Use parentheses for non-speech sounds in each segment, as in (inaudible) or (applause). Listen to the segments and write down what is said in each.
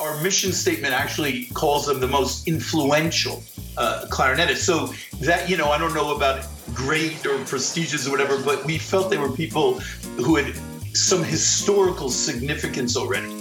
our mission statement actually calls them the most influential uh, clarinetists. So that you know, I don't know about great or prestigious or whatever, but we felt they were people who had some historical significance already.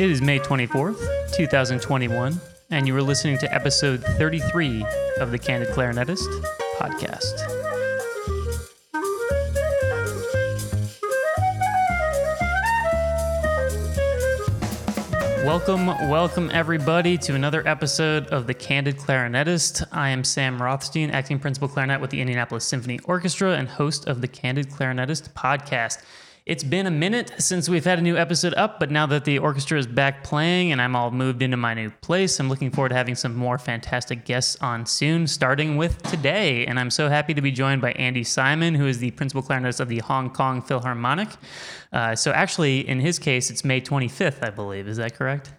It is May 24th, 2021, and you are listening to episode 33 of the Candid Clarinetist podcast. Welcome, welcome everybody to another episode of the Candid Clarinetist. I am Sam Rothstein, acting principal clarinet with the Indianapolis Symphony Orchestra and host of the Candid Clarinetist podcast. It's been a minute since we've had a new episode up, but now that the orchestra is back playing and I'm all moved into my new place, I'm looking forward to having some more fantastic guests on soon, starting with today. And I'm so happy to be joined by Andy Simon, who is the principal clarinetist of the Hong Kong Philharmonic. Uh, so, actually, in his case, it's May 25th, I believe. Is that correct?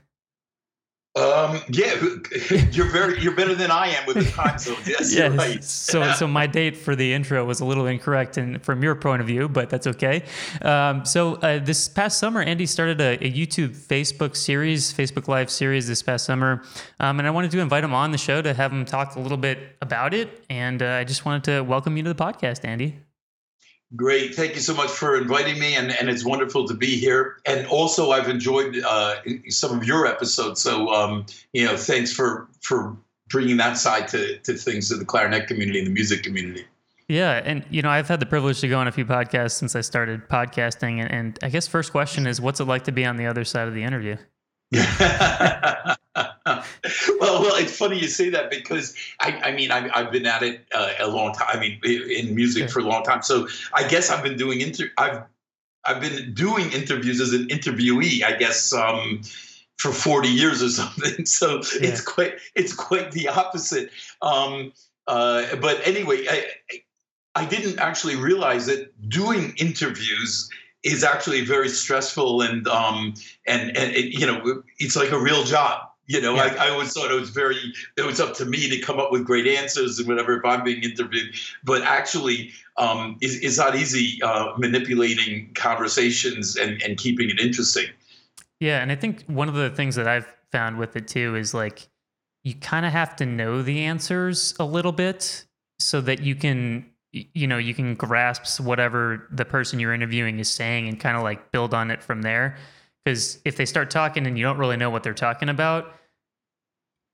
Um, yeah, (laughs) you're very you're better than I am with the time zone. (laughs) Yes, yes. right. so so my date for the intro was a little incorrect, and from your point of view, but that's okay. Um, so uh, this past summer, Andy started a, a, YouTube Facebook series, Facebook Live series this past summer, um, and I wanted to invite him on the show to have him talk a little bit about it. And uh, I just wanted to welcome you to the podcast, Andy. Great. Thank you so much for inviting me, and, and it's wonderful to be here. And also, I've enjoyed uh, some of your episodes. So, um, you know, thanks for for bringing that side to, to things to the clarinet community and the music community. Yeah, and you know, I've had the privilege to go on a few podcasts since I started podcasting, and, and I guess first question is, what's it like to be on the other side of the interview? (laughs) (laughs) well, well, it's funny you say that because I, I mean, I've, I've been at it uh, a long time. I mean, in music for a long time. So I guess I've been doing inter. I've I've been doing interviews as an interviewee. I guess um, for forty years or (laughs) something. So yeah. it's quite it's quite the opposite. Um, uh, but anyway, I, I didn't actually realize that doing interviews is actually very stressful and um and and it, you know it's like a real job you know, yeah. I, I, always thought it was very, it was up to me to come up with great answers and whatever if I'm being interviewed. But actually, um, it's, it's not easy uh, manipulating conversations and, and keeping it interesting. Yeah. And I think one of the things that I've found with it too is like you kind of have to know the answers a little bit so that you can you know you can grasp whatever the person you're interviewing is saying and kind of like build on it from there because if they start talking and you don't really know what they're talking about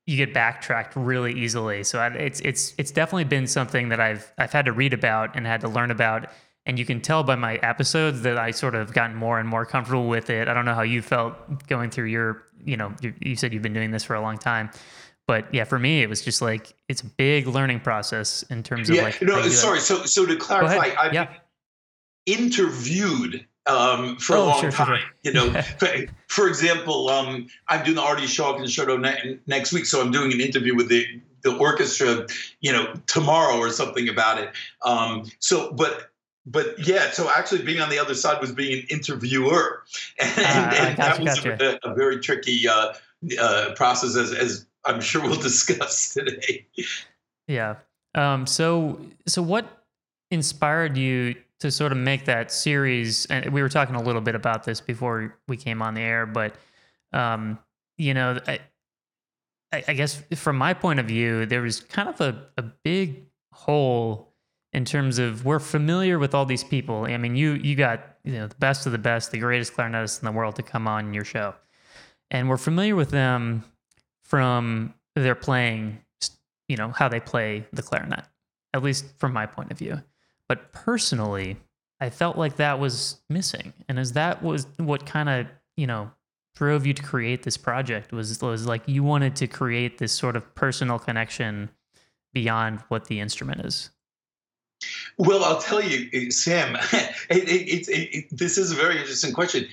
you get backtracked really easily so it's it's it's definitely been something that I've I've had to read about and had to learn about and you can tell by my episodes that I sort of gotten more and more comfortable with it. I don't know how you felt going through your, you know, you, you said you've been doing this for a long time, but yeah, for me, it was just like it's a big learning process in terms of yeah, like. No, sorry. So, so to clarify, I've yeah. interviewed um, for oh, a long sure, time. Sure. You know, (laughs) for, example, um, I'm doing the Artie Shaw concerto ne- next week, so I'm doing an interview with the the orchestra, you know, tomorrow or something about it. Um, so, but but yeah, so actually being on the other side was being an interviewer, (laughs) and, uh, and that was a, a, very tricky uh, uh, process, as, as I'm (laughs) sure we'll discuss today. Yeah. Um, so so what inspired you to sort of make that series and we were talking a little bit about this before we came on the air but um, you know I, I guess from my point of view there was kind of a, a big hole in terms of we're familiar with all these people. I mean you you got you know the best of the best the greatest clarinetists in the world to come on your show. And we're familiar with them from their playing you know how they play the clarinet at least from my point of view but personally, I felt like that was missing. And as that was what kind of, you know, drove you to create this project was was like you wanted to create this sort of personal connection beyond what the instrument is. Well, I'll tell you, eh, Sam. (laughs) It, it, it, this is a very interesting question.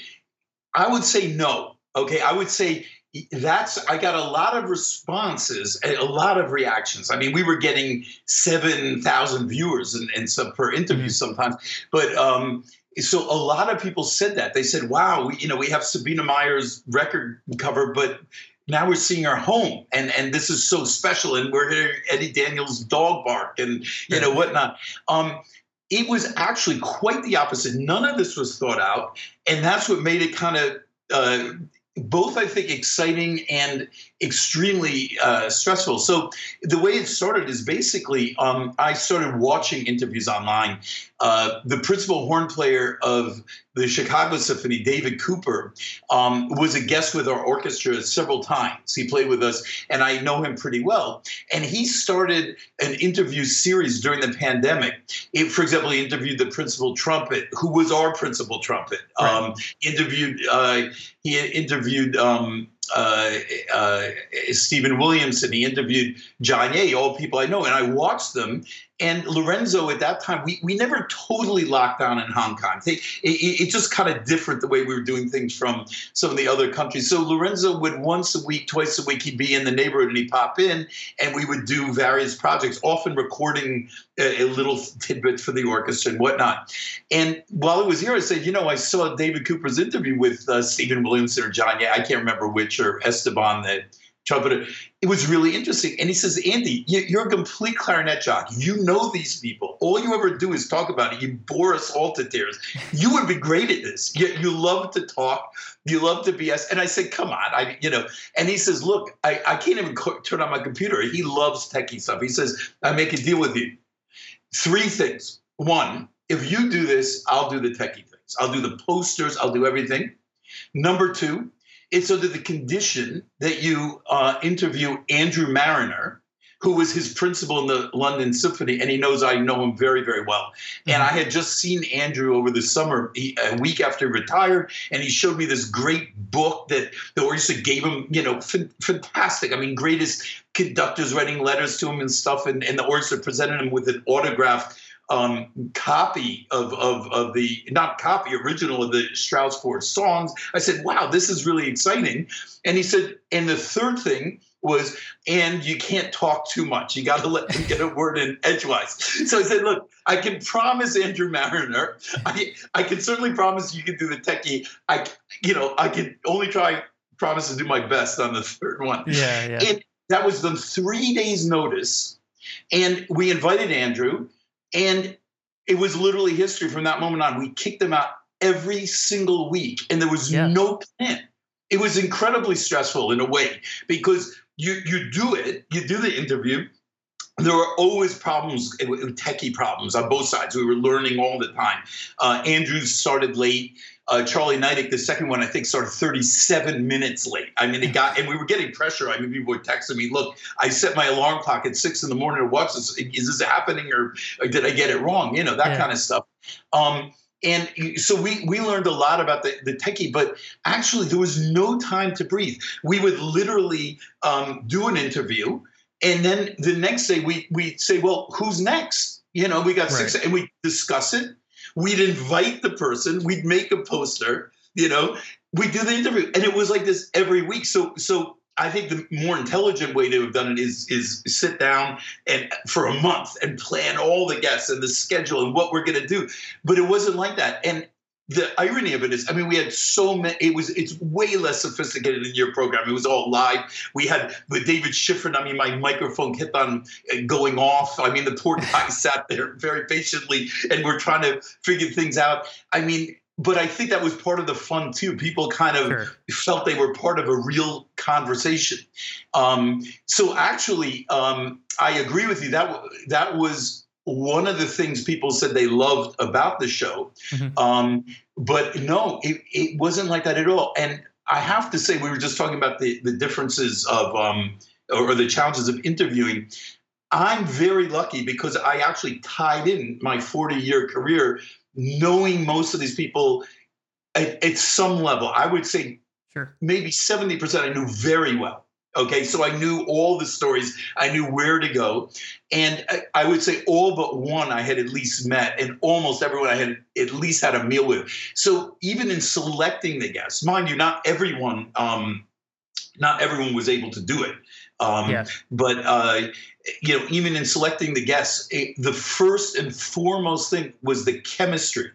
I would say no. Okay, I would say that's I got a lot of responses, a lot of reactions. I mean, we were getting seven thousand viewers and, and some per interview mm-hmm. sometimes, but um, so a lot of people said that they said, "Wow, we, you know, we have Sabine Meyer's record cover, but now we're seeing our home and and this is so special and we're hearing eddie daniels dog bark and you know whatnot um it was actually quite the opposite none of this was thought out and that's what made it kind of uh, both I think exciting and extremely uh, stressful. So the way it started is basically um, I started watching interviews online. Uh, the principal horn player of the Chicago Symphony, David Cooper, um, was a guest with our orchestra several times. He played with us, and I know him pretty well. And he started an interview series during the pandemic. It, for example, he interviewed the principal trumpet, who was our principal trumpet. Right. Um, interviewed. Uh, he interviewed. Um, uh, uh, Stephen Williamson. He interviewed John Yeh, all people I know, and I watched them. And Lorenzo at that time, we, we never totally locked down in Hong Kong. It, it, it's just kind of different the way we were doing things from some of the other countries. So Lorenzo would once a week, twice a week, he'd be in the neighborhood and he'd pop in, and we would do various projects, often recording a, a little tidbits for the orchestra and whatnot. And while I was here, I said, you know, I saw David Cooper's interview with uh, Stephen Williamson or John Yeh. I can't remember which or Esteban that trumpeter. It was really interesting. And he says, Andy, you're a complete clarinet jockey. You know these people. All you ever do is talk about it. You bore us all to tears. You would be great at this. You, you love to talk. You love to BS. And I said, come on. I, you know, and he says, look, I, I can't even turn on my computer. He loves techie stuff. He says, I make a deal with you. Three things. One, if you do this, I'll do the techie things. I'll do the posters. I'll do everything. Number two, it's under the condition that you uh, interview Andrew Marriner, who was his principal in the London Symphony, and he knows I know him very, very well. Mm-hmm. And I had just seen Andrew over the summer, he, a week after he retired, and he showed me this great book that the orchestra gave him, you know, f- fantastic. I mean, greatest conductors writing letters to him and stuff, and, and the orchestra presented him with an autograph um, copy of, of, of the, not copy, original of the Strauss four songs. I said, wow, this is really exciting. And he said, and the third thing was, and you can't talk too much. You got to let them get a word in edgewise. So I said, look, I can promise Andrew Marriner. I, I can certainly promise you can do the techie. I, you know, I can only try, promise to do my best on the third one. Yeah, yeah. And that was the three days notice. And we invited Andrew and it was literally history from that moment on. We kicked them out every single week, and there was yeah. no plan. It was incredibly stressful in a way because you you do it, you do the interview. There were always problems, techie problems on both sides. We were learning all the time. Uh, Andrew started late uh, Charlie Neidich, the second one, I think, started 37 minutes late. I mean, it got, and we were getting pressure. I mean, people were texting me, look, I set my alarm clock at six in the morning to watch this. Is this happening or, or did I get it wrong? You know, that yeah. kind of stuff. Um, and so we we learned a lot about the, the techie, but actually there was no time to breathe. We would literally um, do an interview, and then the next day we we say, well, who's next? You know, we got right. six, and we discuss it We'd invite the person, we'd make a poster, you know, we do the interview. And it was like this every week. So so I think the more intelligent way to have done it is is sit down and for a month and plan all the guests and the schedule and what we're going to do. But it wasn't like that. And the irony of it is, I mean, we had so many. It was it's way less sophisticated than your program. It was all live. We had with David Schifrin. I mean, my microphone kept on uh, going off. I mean, the poor (laughs) guy sat there very patiently, and we're trying to figure things out. I mean, but I think that was part of the fun too. People kind of sure. felt they were part of a real conversation. Um, so actually, um, I agree with you. That that was one of the things people said they loved about the show. Mm-hmm. Um, but no, it, it wasn't like that at all. And I have to say, we were just talking about the, the differences of, um, or, or the challenges of interviewing. I'm very lucky because I actually tied in my 40 year career knowing most of these people at, at some level. I would say sure. maybe 70% I knew very well. Okay, so I knew all the stories. I knew where to go. And I, I, would say all but one I had at least met, and almost everyone I had at least had a meal with. So even in selecting the guests, mind you, not everyone, um, not everyone was able to do it. Um, yeah. But uh, you know, even in selecting the guests, it, the first and foremost thing was the chemistry.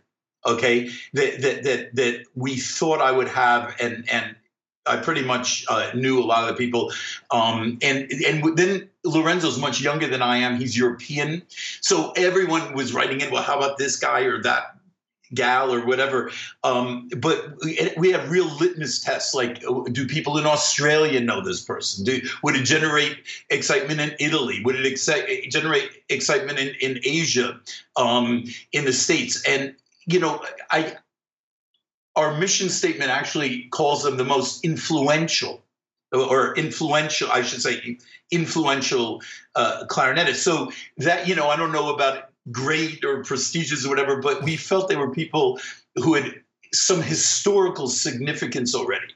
Okay, that that that that we thought I would have, and and I pretty much uh, knew a lot of the people, um, and and then Lorenzo's much younger than I am. He's European, so everyone was writing in. Well, how about this guy or that gal or whatever. Um, but we have real litmus tests like do people in Australia know this person? Do, would it generate excitement in Italy? Would it generate excitement in, in Asia, um, in the States? And, you know, I our mission statement actually calls them the most influential or influential, I should say, influential uh, clarinetists. So that, you know, I don't know about great or prestigious or whatever, but we felt they were people who had some historical significance already.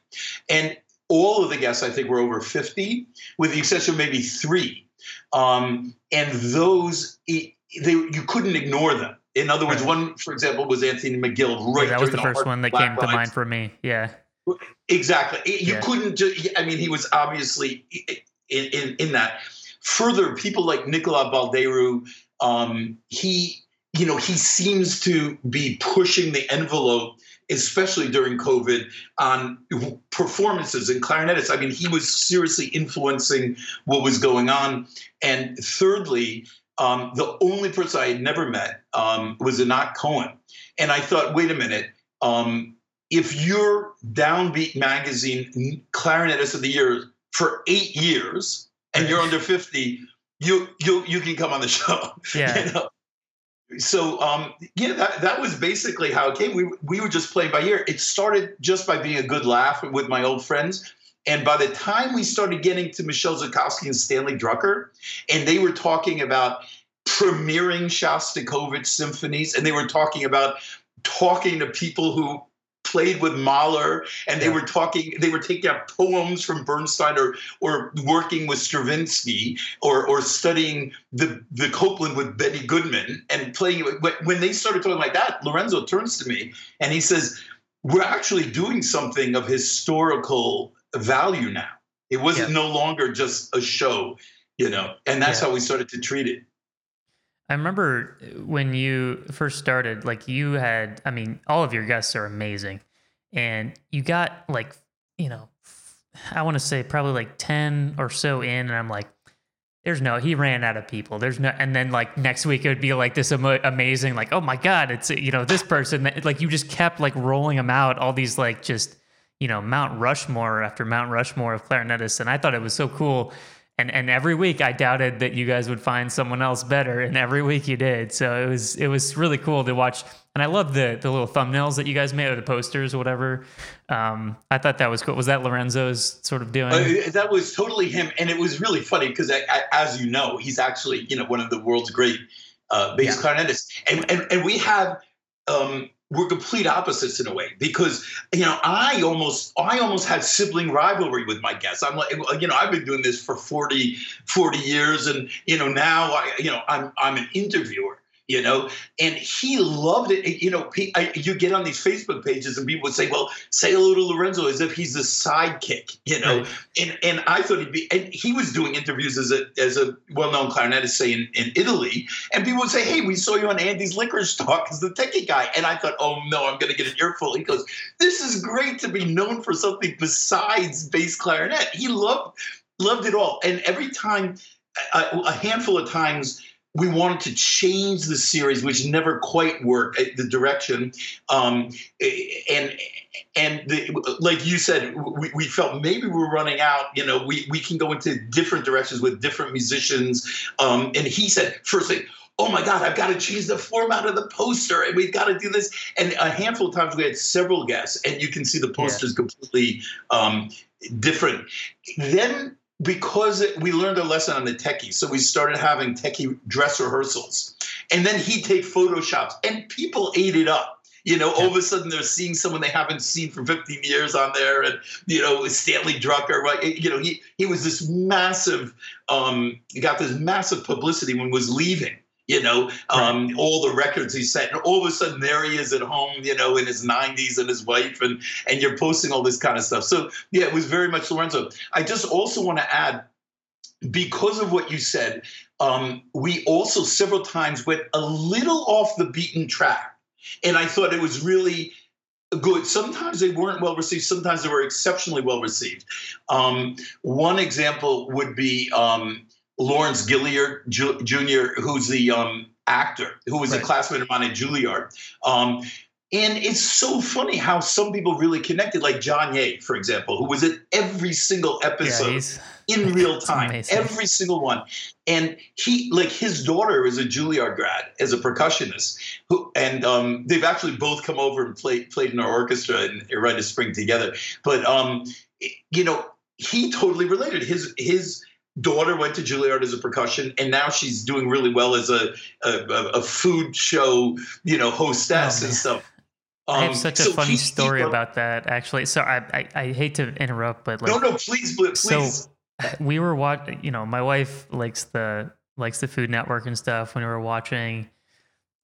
And all of the guests, I think, were over 50, with the exception of maybe three. Um, and those, they, you couldn't ignore them. In other words, one, for example, was Anthony McGill. Right, yeah, that was the first one that came to mind for me. Yeah, exactly. You yeah. couldn't. Just, I mean, he was obviously in, in, in that. Further, people like Nicola Baldeyrou um, he, you know, he seems to be pushing the envelope, especially during COVID, on performances and clarinetists. I mean, he was seriously influencing what was going on. And thirdly, um, the only person I had never met um, was Anat Cohen. And I thought, wait a minute, um, if you're Downbeat Magazine Clarinetist of the Year for eight years and you're under 50, you you you can come on the (laughs) show. Yeah. You know? So um, yeah, that that was basically how it came. We we were just playing by ear. It started just by being a good laugh with my old friends. And by the time we started getting to Michele Zukovsky and Stanley Drucker, and they were talking about premiering Shostakovich symphonies, and they were talking about talking to people who played with Mahler and they yeah. were talking, they were taking out poems from Bernstein or or working with Stravinsky or or studying the the Copland with Benny Goodman and playing when they started talking like that, Lorenzo turns to me and he says, We're actually doing something of historical value now. It wasn't yeah. no longer just a show, you know, and that's yeah. how we started to treat it. I remember uh, when you first started, like you had, I mean, all of your guests are amazing. And you got like, you know, I want to say probably like 10 or so in. And I'm like, there's no, he ran out of people. There's no, and then like next week it would be like this am- amazing, like, oh my God, it's, you know, this person that like you just kept like rolling them out, all these like just, you know, Mount Rushmore after Mount Rushmore of clarinetists. And I thought it was so cool and and every week I doubted that you guys would find someone else better, and every week you did. So it was it was really cool to watch, and I love the the little thumbnails that you guys made or the posters or whatever. Um, I thought that was cool. Was that Lorenzo's sort of doing? Uh, that was totally him, and it was really funny because as you know, he's actually you know one of the world's great uh, bass yeah. clarinetists, and, and and we have. Um, we're complete opposites in a way because you know I almost I almost had sibling rivalry with my guests. I'm like you know I've been doing this for 40 40 years and you know now I you know I'm I'm an interviewer you know? And he loved it. You know he, I, you get on these facebook pages and people would say well say hello to lorenzo as if he's a sidekick you know? Right. and and i thought he'd be and he was doing interviews as a as a well-known clarinetist say in, in italy. And people would say hey we saw you on andy's licorice talk. As the techie guy. And i thought oh no i'm going to get an earful. He goes this is great to be known for something besides bass clarinet. He loved loved it all. And every time a, a handful of times we wanted to change the series, which never quite worked. The direction, um, and and the, like you said, we, we, felt maybe we are running out. You know, we we can go into different directions with different musicians. Um, and he said, first thing, oh my God, I've got to change the format of the poster and we've got to do this. And a handful of times we had several guests, and you can see the posters yeah. completely um, different. Then because we learned a lesson on the techie, so we started having techie dress rehearsals, and then he'd take photoshops, and people ate it up. You know, yeah. all of a sudden they're seeing someone they haven't seen for 15 years on there, and you know Stanley Drucker. Right? You know, he he was this massive. Um, he got this massive publicity when he was leaving you know, um, right. all the records he set. And all of a sudden, there he is at home, you know, in his 90s and his wife, and and you're posting all this kind of stuff. So yeah, it was very much Lorenzo. I just also want to add, because of what you said, um, we also several times went a little off the beaten track, and I thought it was really good. Sometimes they weren't well received. Sometimes they were exceptionally well received. Um, one example would be um, Lawrence Gilliard Ju- Jr., who's the um, actor who was right. a classmate of mine at Juilliard. Um, and it's so funny how some people really connected, like John Yeh, for example, who was at every single episode yeah, in real (laughs) time, every single one. And he, like his daughter, is a Juilliard grad as a percussionist, who, and um, they've actually both come over and played played in our orchestra and Rite of Spring together. But um, you know, he totally related. His his daughter went to Juilliard as a percussion, and now she's doing really well as a a, a food show, you know, hostess oh, and stuff. Um, I have um, such a so funny story about that, actually. So I, I, I hate to interrupt, but like no, no, please, please. So we were watching. You know, my wife likes the likes the Food Network and stuff. When we were watching,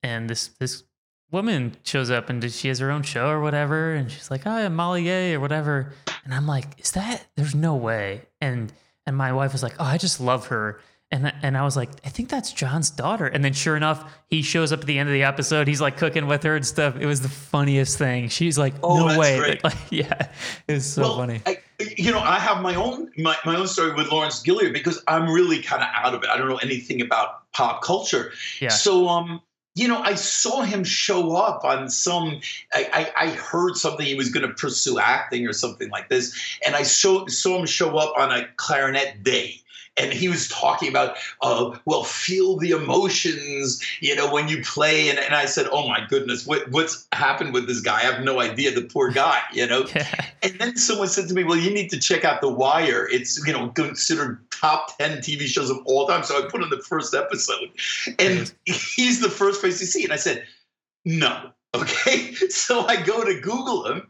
and this this woman shows up and she has her own show or whatever, and she's like, "Hi, I'm Molly Yeh or whatever," and I'm like, "Is that? There's no way." And and my wife was like, "Oh, I just love her." And, and I was like, I think that's John's daughter. And then sure enough, he shows up at the end of the episode. He's like cooking with her and stuff. It was the funniest thing. She's like, oh, no way. (laughs) Like, yeah, it's so well, funny. I, you know, I have my own my, my own story with Lawrence Gilliard because I'm really kind of out of it. I don't know anything about pop culture. Yeah. So um, you know, I saw him show up on some. I, I, I heard something he was going to pursue acting or something like this, and I saw saw him show up on a clarinet day and he was talking about, uh, well, feel the emotions, you know, when you play. And, and I said, oh my goodness, what, what's happened with this guy? I have no idea. The poor guy, you know. (laughs) and then someone said to me, well, you need to check out The Wire. It's you know considered top ten TV shows of all time. So I put on the first episode, and he's the first face you see. And I said, no. (laughs) Okay, so I go to Google him,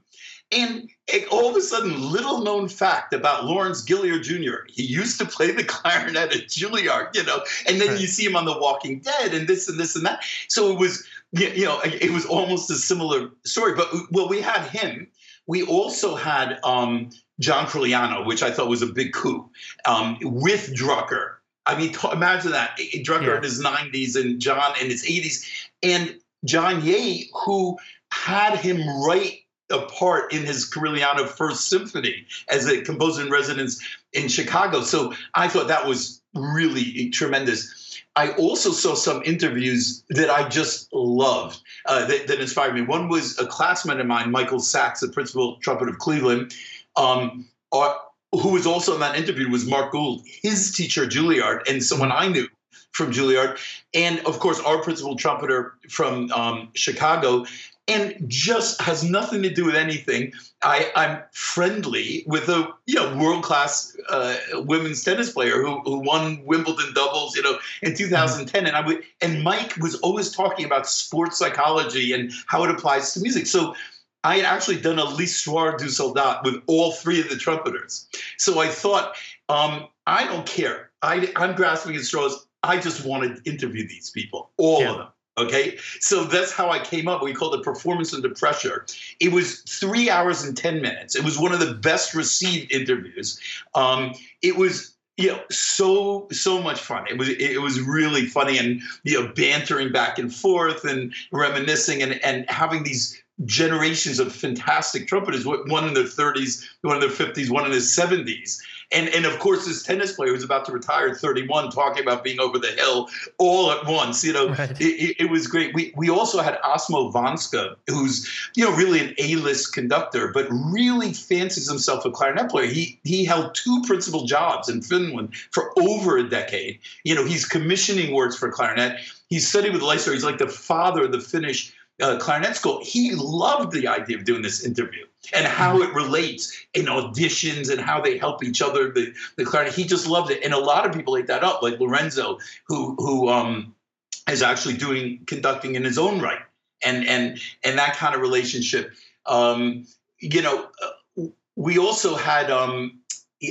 and all of a sudden, little known fact about Lawrence Gilliard Jr. He used to play the (laughs) clarinet at Juilliard, you know, and then right. you see him on The Walking Dead and this and this and that. So it was, you know, it was almost a similar story. But well, we had him. We also had um, John Corigliano, which I thought was a big coup, um, with Drucker. I mean, t- imagine that Drucker yeah. in his 90s and John in his 80s, and John Yeh, who had him write a part in his Corigliano First Symphony as a composer in residence in Chicago. So I thought that was really tremendous. I also saw some interviews that I just loved uh, that, that, inspired me. One was a classmate of mine, Michael Sachs, the principal trumpet of Cleveland, um, uh, who was also in that interview was Mark Gould, his teacher Juilliard, and someone I knew from Juilliard, and of course our principal trumpeter from um, Chicago and just has nothing to do with anything. I, am friendly with a you know world class uh, women's tennis player who, who won Wimbledon doubles, you know, in 2010. And I would and Mike was always talking about sports psychology and how it applies to music. So I had actually done a l'histoire du soldat with all three of the trumpeters. So I thought, um, I don't care. I, I'm grasping at straws. I just want to interview these people, all yeah. of them. Okay, so that's how I came up. We called it performance under pressure. It was three hours and ten minutes. It was one of the best received interviews. Um, it was you know so so much fun. It was it was really funny and you know bantering back and forth and reminiscing and and having these generations of fantastic trumpeters. One in their 30s, one in their 50s, one in his 70s and and of course this tennis player who's about to retire at 31 talking about being over the hill all at once you know right. it, it, was great. We we also had Osmo Vanska who's you know really an A-list conductor but really fancies himself a clarinet player. He he held two principal jobs in Finland for over a decade. You know he's commissioning works for clarinet. He studied with Leicester. He's like the father of the Finnish uh, clarinet school he loved the idea of doing this interview and how it relates in auditions and how they help each other. The the clarinet, he just loved it, and a lot of people ate that up, like Lorenzo, who who um, is actually doing conducting in his own right, and and and that kind of relationship. Um, you know, uh, we also had um,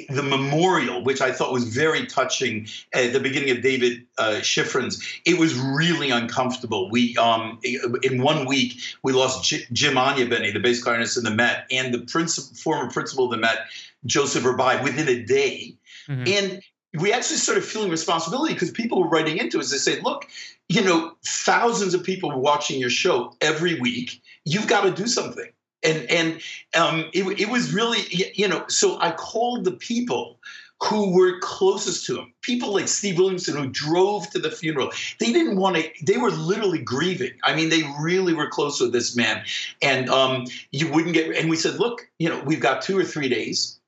the memorial, which I thought was very touching at the beginning of David uh, Schifrin's, it was really uncomfortable. We, um, in one week, we lost J- Jim Ognibene, the bass clarinetist in the Met, and the principal, former principal of the Met, Joseph Rabbai, within a day. Mm-hmm. And we actually started feeling responsibility because people were writing into us. They say, look, you know, thousands of people were watching your show every week. You've got to do something and and um, it, it was really you know so i called the people who were closest to him people like steve williamson who drove to the funeral. They didn't want to they were literally grieving. I mean they really were close with this man. And um, you wouldn't get and we said look you know we've got two or three days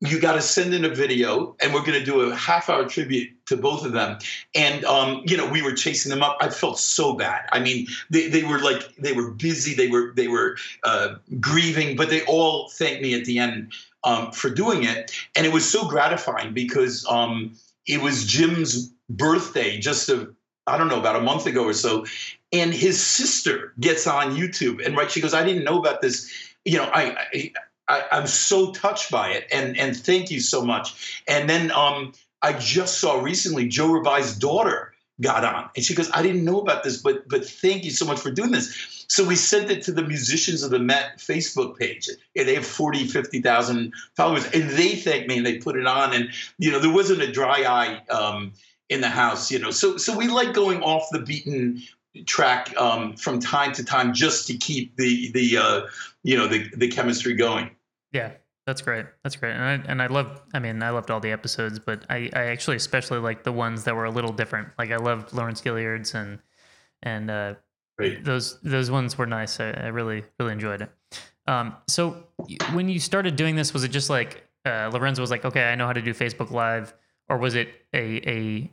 you got to send in a video and we're going to do a half hour tribute to both of them and um, you know we were chasing them up i felt so bad i mean they, they were like they were busy they were they were uh, grieving but they all thanked me at the end um, for doing it and it was so gratifying because um, it was jim's birthday just a I don't know, about a month ago or so. And his sister gets on YouTube and right, she goes, I didn't know about this. You know, I, I I, am so touched by it, and and thank you so much. And then um, I just saw recently Joe Rabbai's daughter got on, and she goes, "I didn't know about this, but but thank you so much for doing this." So we sent it to the musicians of the Met Facebook page. Yeah, they have 40, 50,000 followers, and they thanked me, and they put it on, and you know there wasn't a dry eye. Um, in the house, you know, so so we like going off the beaten track um, from time to time just to keep the the uh, you know the the chemistry going. Yeah, that's great. That's great. And I and I love I mean, I loved all the episodes, but I, I actually especially like the ones that were a little different. Like I loved Lawrence Gilliard's and and uh right. those those ones were nice. I, I really really enjoyed it. Um so when you started doing this was it just like uh, Lorenzo was like, "Okay, I know how to do Facebook Live," or was it a a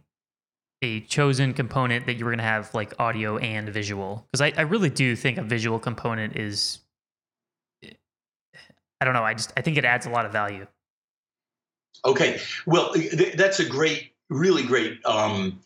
a chosen component that you were going to have like audio and visual? Because I, I really do think a visual component is I don't know. I just I think it adds a lot of value. Okay, well, th- that's a great, really great um,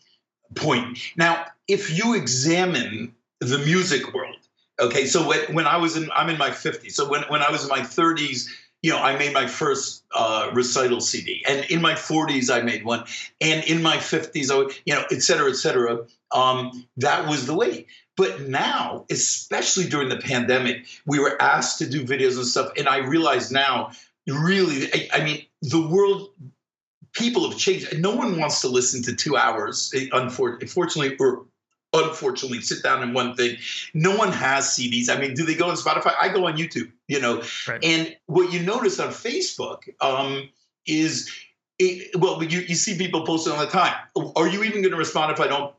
point. Now, if you examine the music world, okay, so when, when I was in, I'm in my 50s. So when when I was in my 30s, you know, I made my first uh, recital CD, and in my 40s, I made one, and in my 50s, I, would, you know, et cetera, et cetera. Um, that was the way. But now, especially during the pandemic, we were asked to do videos and stuff. And I realize now, really, I, I mean, the world, people have changed. No one wants to listen to two hours, eh, unfortunately, or unfortunately sit down in one thing no one has cds i mean do they go on spotify i go on youtube you know right. and what you notice on facebook um, is it, well you, you see people posting all the time are you even going to respond if i don't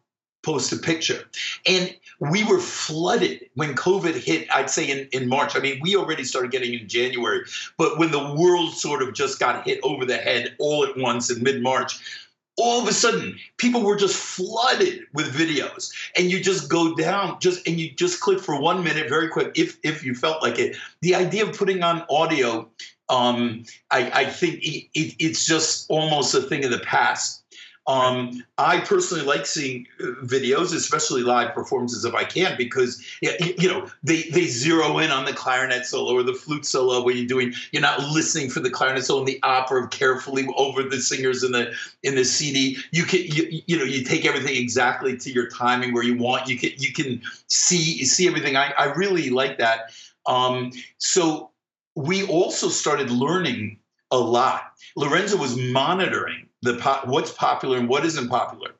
post a picture. And we were flooded when COVID hit, I'd say in, in March. I mean, we already started getting in January, but when the world sort of just got hit over the head all at once in mid March, all of a sudden people were just flooded with videos. And you just go down just and you just click for one minute very quick if if you felt like it. The idea of putting on audio um, I, I think it, it, it's just almost a thing of the past um, I personally like seeing uh, videos, especially live performances if I can, because you know they they zero in on the clarinet solo or the flute solo when you're doing. You're not listening for the clarinet solo in the opera carefully over the singers in the in the CD. You can you, you know you take everything exactly to your timing where you want. You can you can see see everything. I I really like that. Um, so we also started learning a lot. Lorenzo was monitoring the po- what's popular and what isn't popular.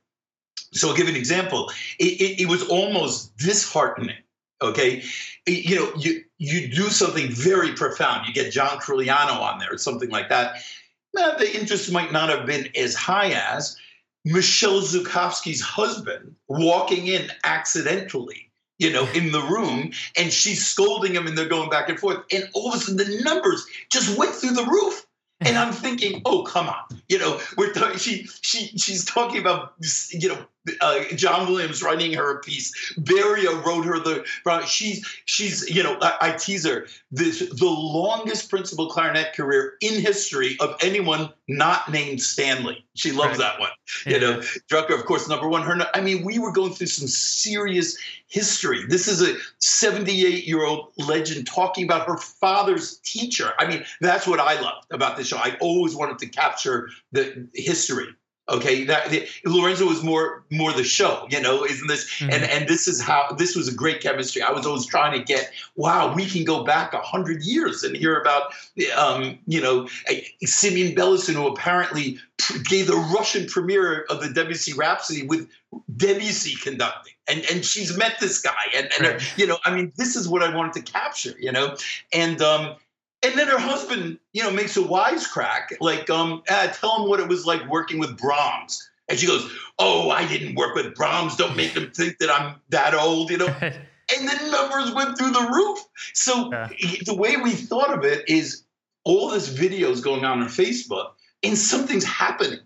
So I'll give an example. It, it, it was almost disheartening. Okay, you know, you you do something very profound. You get John Corigliano on there or something like that. Now, the interest might not have been as high as Michele Zukovsky's husband walking in accidentally, you know, in the room, and she's scolding him, and they're going back and forth, and all of a sudden the numbers just went through the roof. And I'm thinking, oh come on, you know, we're th- she she she's talking about you know uh, John Williams writing her a piece. Beria wrote her the. She's she's you know I, I tease her this the longest principal clarinet career in history of anyone not named Stanley. She loves right. that one. Yeah. You know, Drucker of course number one. Her I mean we were going through some serious history. This is a 78 year old legend talking about her father's teacher. I mean that's what I loved about this show. I always wanted to capture the history Okay, that the, Lorenzo was more more the show, you know, isn't this? Mm-hmm. And and this is how this was a great chemistry. I was always trying to get, wow, we can go back a hundred years and hear about, um, you know, Simeon Bellison, who apparently gave the Russian premiere of the Debussy Rhapsody with Debussy conducting, and and she's met this guy, and and right. you know, I mean, this is what I wanted to capture, you know, and um, and then her husband, you know, makes a wisecrack, like, um, ah, tell him what it was like working with Brahms. And she goes, Oh, I didn't work with Brahms. Don't make them think that I'm that old, you know? (laughs) and the numbers went through the roof. So yeah. the way we thought of it is all this videos going on on Facebook, and something's happening.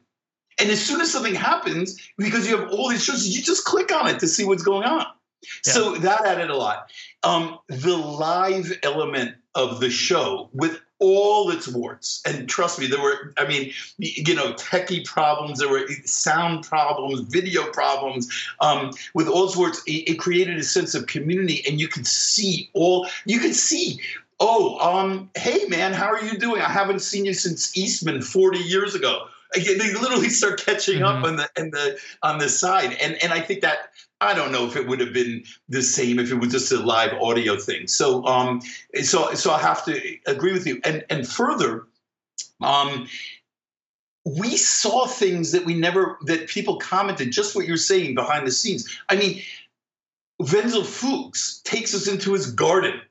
And as soon as something happens, because you have all these choices, you just click on it to see what's going on. Yeah. So that added a lot. Um, the live element of the show with all its warts. And trust me, there were, I mean, you know, techie problems, there were sound problems, video problems. Um, with all its warts, it, it, created a sense of community, and you could see all, you could see. Oh, um, hey man, how are you doing? I haven't seen you since Eastman 40 years ago. They literally start catching mm-hmm. up on the on the on the side, and and I think that I don't know if it would have been the same if it was just a live audio thing. So, um, so, so I have to agree with you. And and further, um, we saw things that we never that people commented. Just what you're saying behind the scenes. I mean, Wenzel Fuchs takes us into his garden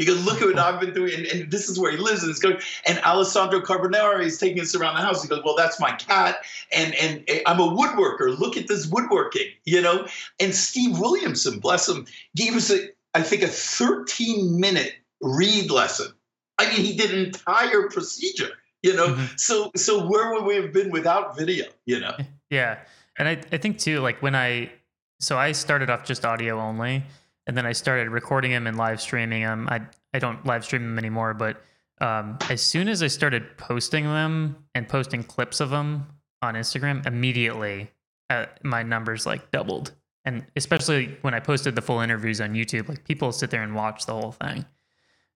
he goes, look at what I've been doing, and, and this is where he lives, and it's going. And Alessandro Carbonara is taking us around the house. He goes, well, that's my cat, and and I'm a woodworker. Look at this woodworking, you know. And Steve Williamson, bless him, gave us a, I think, a 13 minute reed lesson. I mean, he did an entire procedure, you know. Mm-hmm. So so where would we have been without video, you know? (laughs) Yeah, and I I think too, like when I so I started off just audio only and then I started recording them and live streaming them. I I don't live stream them anymore, but um, as soon as I started posting them and posting clips of them on Instagram, immediately uh, my numbers like doubled. And especially when I posted the full interviews on YouTube, like people sit there and watch the whole thing.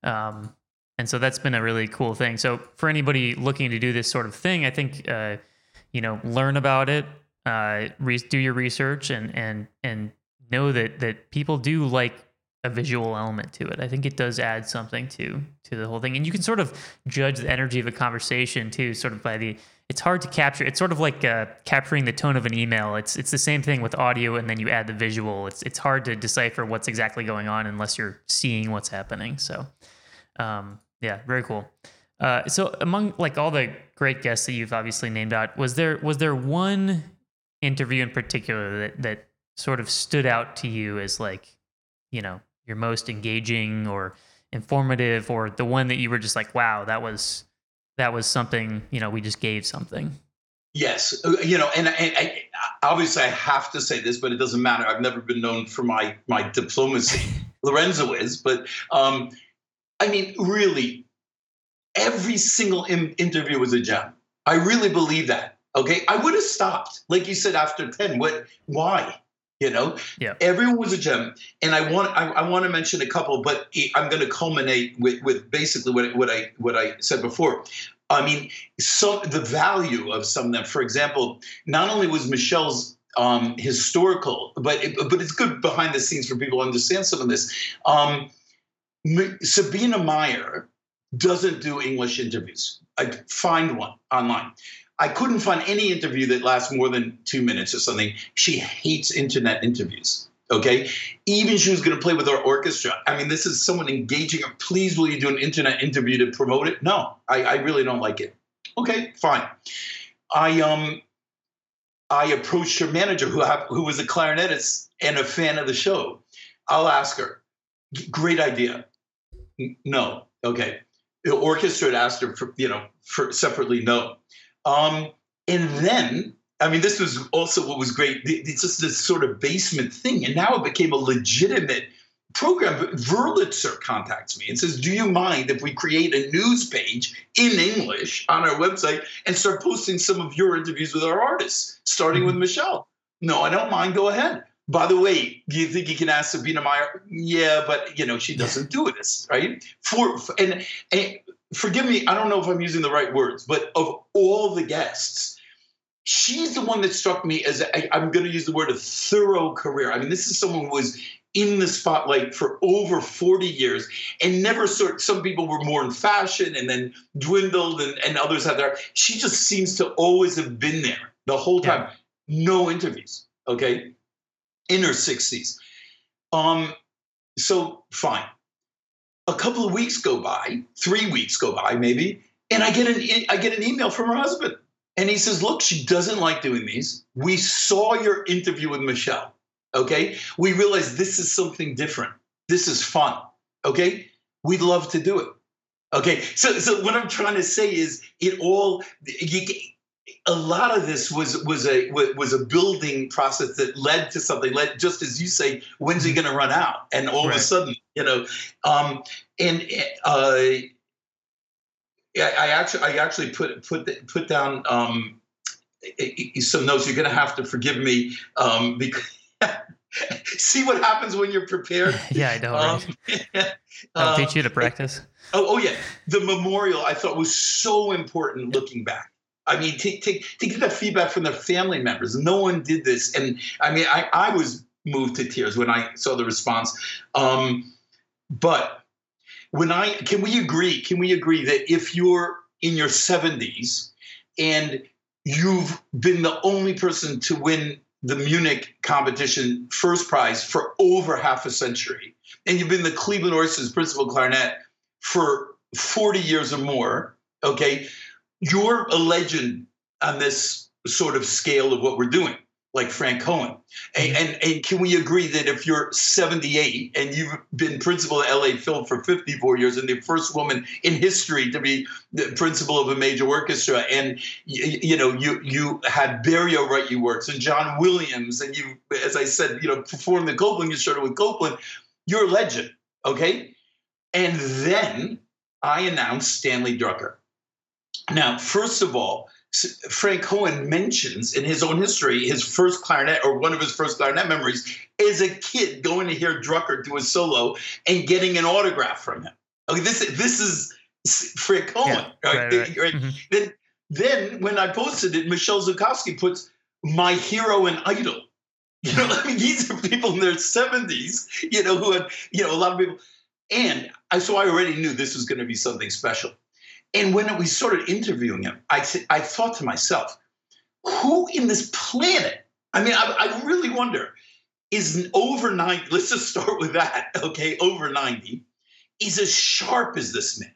Um, and so that's been a really cool thing. So for anybody looking to do this sort of thing, I think uh, you know learn about it, uh, re- do your research, and and and know that that people do like a visual element to it. I think it does add something to to the whole thing, and you can sort of judge the energy of a conversation too, sort of by the. It's hard to capture. It's sort of like uh, capturing the tone of an email. It's it's the same thing with audio, and then you add the visual. It's it's hard to decipher what's exactly going on unless you're seeing what's happening. So, um, yeah, very cool. Uh, so among like all the great guests that you've obviously named out, was there was there one interview in particular that that sort of stood out to you as like, you know, your most engaging or informative or the one that you were just like, wow, that was that was something, you know, we just gave something. Yes, uh, you know, and, and, obviously I have to say this, but it doesn't matter. I've never been known for my my diplomacy. (laughs) Lorenzo is, but um, I mean, really, every single Im- interview was a gem. I really believe that. Okay, I would have stopped, like you said, after ten. What? Why? You know, yeah. Everyone was a gem, and I want I, I want to mention a couple, but I'm going to culminate with with basically what what I what I said before. I mean, so the value of some of them. For example, not only was michelle's um, historical, but it, but it's good behind the scenes for people to understand some of this. Um, Sabine Meyer doesn't do English interviews. I find one online. I couldn't find any interview that lasts more than two minutes or something. She hates internet interviews. Okay. Even she was going to play with our orchestra. I mean, this is someone engaging her. Please, will you do an internet interview to promote it? No, I, I really don't like it. Okay, fine. I um I approached her manager who who was a clarinetist and a fan of the show. I'll ask her. Great idea. No. Okay. The orchestra had asked her for, you know, for separately, no. Um, and then, I mean, this was also what was great. It's just this sort of basement thing. And now it became a legitimate program. Wurlitzer contacts me and says, Do you mind if we create a news page in English on our website and start posting some of your interviews with our artists, starting with mm-hmm. No, I don't mind. Go ahead. By the way, do you think you can ask Sabine Meyer? Yeah, but you know she doesn't do this, right? For, for and, and forgive me, I don't know if I'm using the right words, but of all the guests, she's the one that struck me as i am going to use the word a thorough career. I mean, this is someone who was in the spotlight for over 40 years and never sort some people were more in fashion and then dwindled and, and others had their she just seems to always have been there the whole time yeah. no interviews okay in her 60s um so fine a couple of weeks go by three weeks go by maybe and i get an i get an email from her husband and he says look she doesn't like doing these we saw your interview with michelle Okay. We realize this is something different. This is fun. Okay. We'd love to do it. Okay. So, so what I'm trying to say is it all, you, a lot of this was was a was a building process that led to something. Led just as you say, when's he mm-hmm. going to run out? And all right. of a sudden, you know, um, and uh, I actually I actually put put put down um, some notes. You're going to have to forgive me um, because (laughs) See what happens when you're prepared. (laughs) yeah, I know. Um, (laughs) I'll um, teach you to practice. Oh, oh yeah. The memorial I thought was so important. Looking back, I mean, to, to, to get that feedback from their family members. No one did this, and I mean, I, I was moved to tears when I saw the response. Um, but when I can we agree? Can we agree that if you're in your 70s and you've been the only person to win the Munich competition first prize for over half a century, and you've been the Cleveland Orchestra's principal clarinet for 40 years or more, okay, you're a legend on this sort of scale of what we're doing like Frank Cohen. And, mm-hmm. and, and, can we agree that if you're 78 and you've been principal at LA Phil for 54 years and the first woman in history to be the principal of a major orchestra, and you, you know you you had Berio write you works and John Williams, and you, as I said, you know, performed the Copland you started with Copland, you're a legend, okay? And then I announced Stanley Drucker. Now, first of all, Frank Cohen mentions in his own history his first clarinet or one of his first clarinet memories is a kid going to hear Drucker do a solo and getting an autograph from him. Okay, this this is Frank Cohen. Yeah, right? Right, (laughs) right. Mm-hmm. Then then when I posted it, Michele Zukovsky puts my hero and idol. (laughs) You know, I mean, these are people in their seventies. You know, who had you know a lot of people, and I so I already knew this was going to be something special. And when we started interviewing him, I, th- I thought to myself, who in this planet? I mean, I, I really wonder is over 90, let's just start with that, okay, over 90, is as sharp as this man.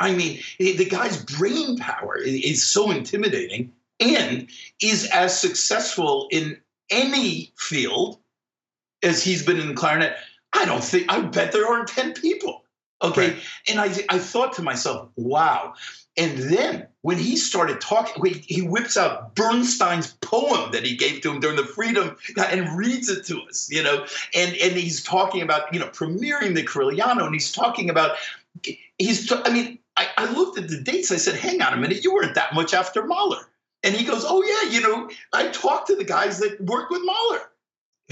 I mean, the guy's brain power is so intimidating and is as successful in any field as he's been in the clarinet. I don't think, I bet there aren't 10 people Okay. Right. And I, I thought to myself, wow. And then when he started talking, he whips out Bernstein's poem that he gave to him during the Freedom and reads it to us, you know, and, and he's talking about, you know, premiering the Corigliano and he's talking about, he's, I mean, I, I looked at the dates. I said, hang on a minute, you weren't that much after Mahler. And he goes, oh, yeah, you know, I talked to the guys that worked with Mahler.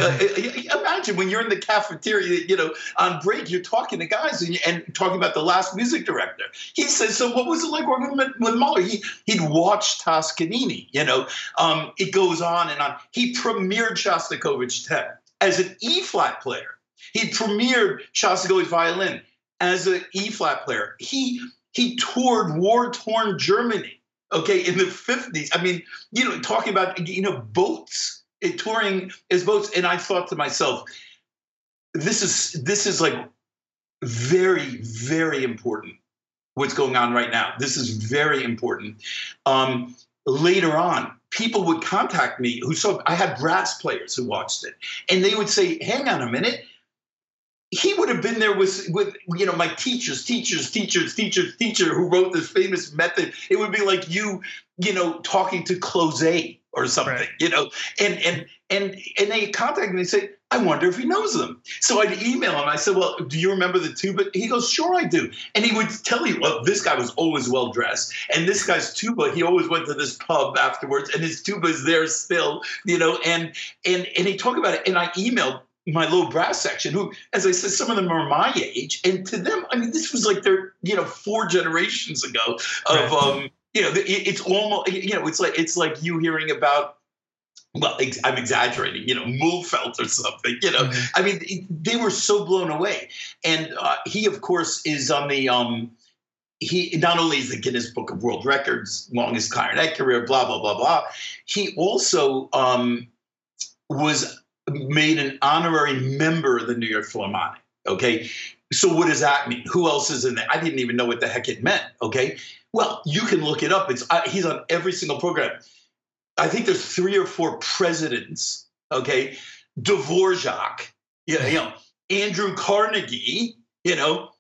Uh, uh imagine when you're in the cafeteria, you know, on break, you're talking to guys and, and, talking about the last music director. He says, "So what was it like working with, with Mahler?" He he'd watched Toscanini. You know, um, it goes on and on. He premiered Shostakovich 10 as an E flat player. He premiered Shostakovich violin as an E flat player. He he toured war torn Germany. Okay, in the 50s. I mean, you know, talking about you know boats touring his boats, and I thought to myself, this is this is like very very important. What's going on right now? This is very important. Um, later on, people would contact me who saw. I had brass players who watched it, and they would say, "Hang on a minute." he would have been there with with you know my teachers teachers teachers teachers teacher who wrote this famous method it would be like you you know talking to Klosé or something, right. you know, and and and and they contact me and say, I wonder if he knows them. So I'd email him. I said, Well, do you remember the tuba? He goes, Sure, I do. And he would tell you, well, this guy was always well dressed, and this guy's tuba, he always went to this pub afterwards, and his tuba is there still, you know, and and and he talked about it, and I emailed my low brass section, who, as I said, some of them are my age, and to them, I mean, this was like their, you know, four generations ago of right. um you know, it's almost you know, it's like it's like you hearing about. Well, I'm exaggerating, you know, Mühlfeld or something, you know. Mm-hmm. I mean, they were so blown away, and uh, he, of course, is on the um, he not only is the Guinness Book of World Records longest clarinet career, blah blah blah blah. He also um, was made an honorary member of the New York Philharmonic. Okay, so what does that mean? Who else is in there? I didn't even know what the heck it meant. Okay, well you can look it up. It's uh, he's on every single program. I think there's three or four presidents. Okay, Dvorak, you know, Andrew Carnegie, you know,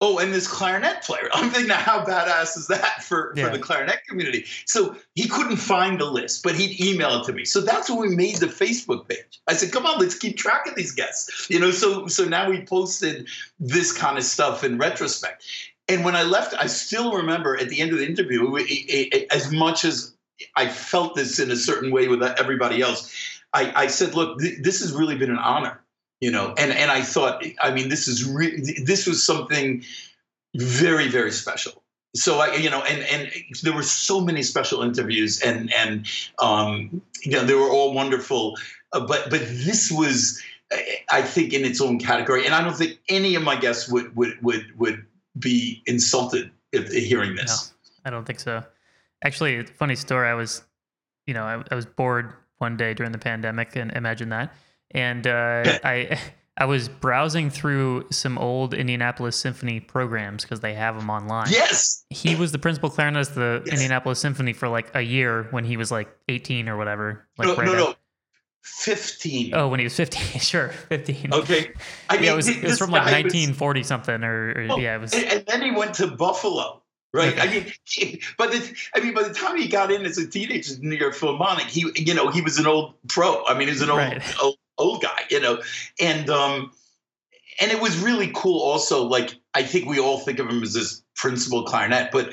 oh, and this clarinet player. (laughs) I'm thinking, how badass is that for, yeah. for the clarinet community? So he couldn't find the list, but he'd email it to me. So that's when we made the Facebook page. I said, come on, let's keep track of these guests. You know, so so now we posted this kind of stuff in retrospect. And when I left, I still remember at the end of the interview, it, it, it, as much as I felt this in a certain way with everybody else, I, I said, look, th- this has really been an honor you know and and i thought i mean this is re- this was something very very special. So i you know and and there were so many special interviews and and um you know they were all wonderful uh, but but this was i think in its own category. And i don't think any of my guests would would would would be insulted if hearing this no, i don't think so actually funny story i was you know I, I was bored one day during the pandemic and imagine that and uh, (laughs) I I was browsing through some old Indianapolis Symphony programs because they have them online. Yes, he was the principal clarinetist of the yes. Indianapolis Symphony for like a year when he was like 18 or whatever. Like no, right no, no. 15. Oh, when he was 15, (laughs) sure, 15. Okay. I mean, yeah, it was, it was from like 1940 was, something, or, or oh, yeah, it was. And, and, then he went to Buffalo, right? Okay. I mean, he, but the, I mean, by the time he got in as a teenager in New York Philharmonic, he, you know, he was an old pro. I mean, he was an old, right. old old guy, you know, and um, and it was really cool. Also, like I think we all think of him as this principal clarinet, but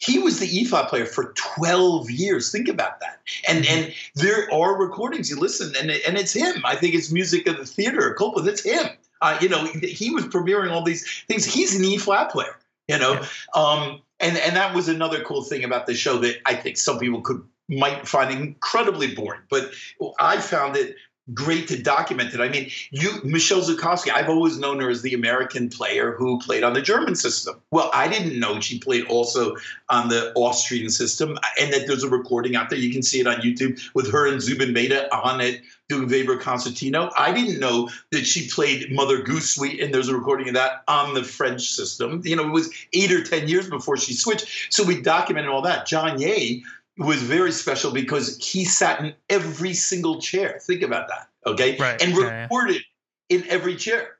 he was the E flat player for 12 years. Think about that. And mm-hmm. and there are recordings you listen, and and it's him. I think it's music of the theater. Copland, it's him. Uh, you know, he was premiering all these things. He's an E flat player. You know, yeah. um, and and that was another cool thing about the show that I think some people could might find incredibly boring, but I found it great to document it. I mean, you Michele Zukovsky, I've always known her as the American player who played on the German system. Well, I didn't know she played also on the Austrian system, and that there's a recording out there. You can see it on YouTube with her and Zubin Mehta on it doing Weber Concertino. I didn't know that she played Mother Goose Suite, and there's a recording of that on the French system. You know, it was eight or ten years before she switched. So we documented all that. John Yeh was very special because he sat in every single chair. Think about that, okay? Right. And recorded yeah. in every chair.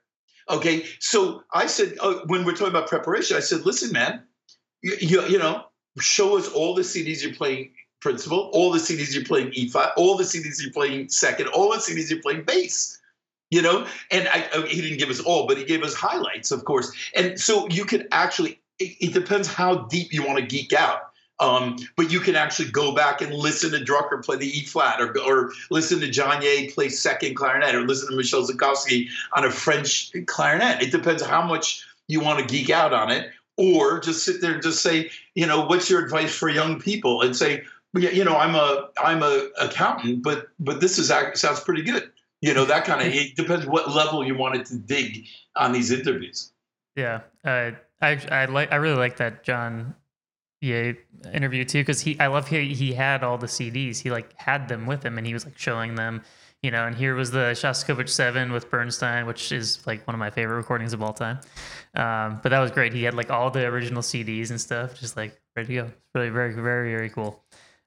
Okay, so I said uh, when we're talking about preparation, I said, "Listen, man, you, you, you know, show us all the CDs you're playing principal, all the CDs you're playing E5, all the CDs you're playing second, all the CDs you're playing bass." You know, and I, I, he didn't give us all, but he gave us highlights, of course. And so you can actually, it, it depends how deep you want to geek out um, but you can actually go back and listen to Drucker play the E flat, or, or listen to John Yeh play second clarinet, or listen to Michele Zukovsky on a French clarinet. It depends how much you want to geek out on it, or just sit there and just say, you know, what's your advice for young people, and say, you know, I'm a I'm a accountant, but but this is sounds pretty good. You know, that kind of it depends what level you wanted to dig on these interviews. Yeah, uh, I I like I really like that John yeah interview too because he I love he he had all the CDs. He like had them with him and he was like showing them, you know. And here was the Shostakovich Seven with Bernstein, which is like one of my favorite recordings of all time. Um, but that was great. He had like all the original CDs and stuff, just like ready to go. Really very very very cool.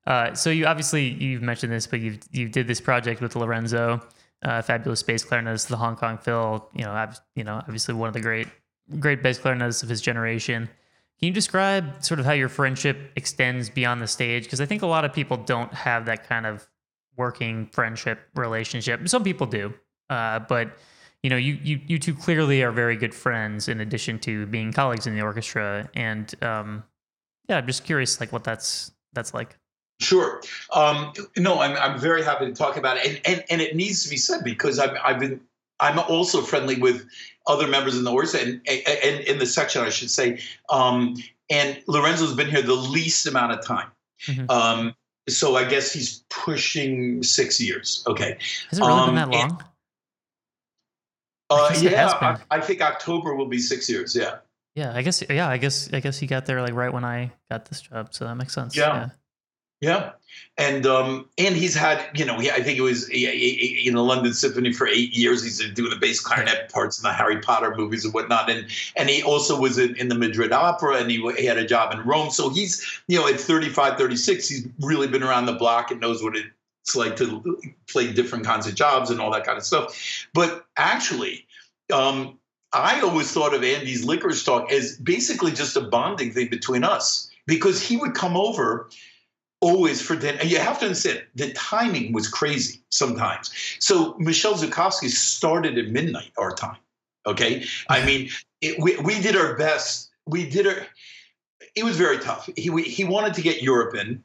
Uh, so you obviously you've mentioned this, but you've you did this project with Lorenzo, uh, fabulous bass clarinetist, the Hong Kong Phil. You know, I've you know, obviously one of the great great bass clarinetists of his generation. Can you describe sort of how your friendship extends beyond the stage? Because I think a lot of people don't have that kind of working friendship relationship. Some people do, uh, but you know, you, you you two clearly are very good friends in addition to being colleagues in the orchestra. And um, yeah, I'm just curious, like what that's that's like. Sure. Um, no, I'm I'm very happy to talk about it, and and, and it needs to be said because I've I've been I'm also friendly with other members in the orchestra, and, and in the section, I should say, um, and Lorenzo's been here the least amount of time. Mm-hmm. Um, so I guess he's pushing six years. Okay. Has it really um, been that long? And, uh, yeah, I, I, think October will be six years. Yeah. Yeah, I guess. Yeah, I guess. I guess he got there like right when I got this job, so that makes sense. Yeah. yeah. Yeah, and um, and he's had you know he, I think it was in the London Symphony for eight years. He's doing the bass clarinet parts in the Harry Potter movies and whatnot, and and he also was in, in the Madrid Opera, and he, he had a job in Rome. So he's you know at 35, 36, he's really been around the block and knows what it's like to play different kinds of jobs and all that kind of stuff. But actually, um, I always thought of Andy's licorice talk as basically just a bonding thing between us because he would come over always for dinner. You have to understand the timing was crazy sometimes. So Michele Zukovsky started at midnight our time. Okay, I mean, it, we we did our best. We did our. It was very tough. He we, he wanted to get Europe in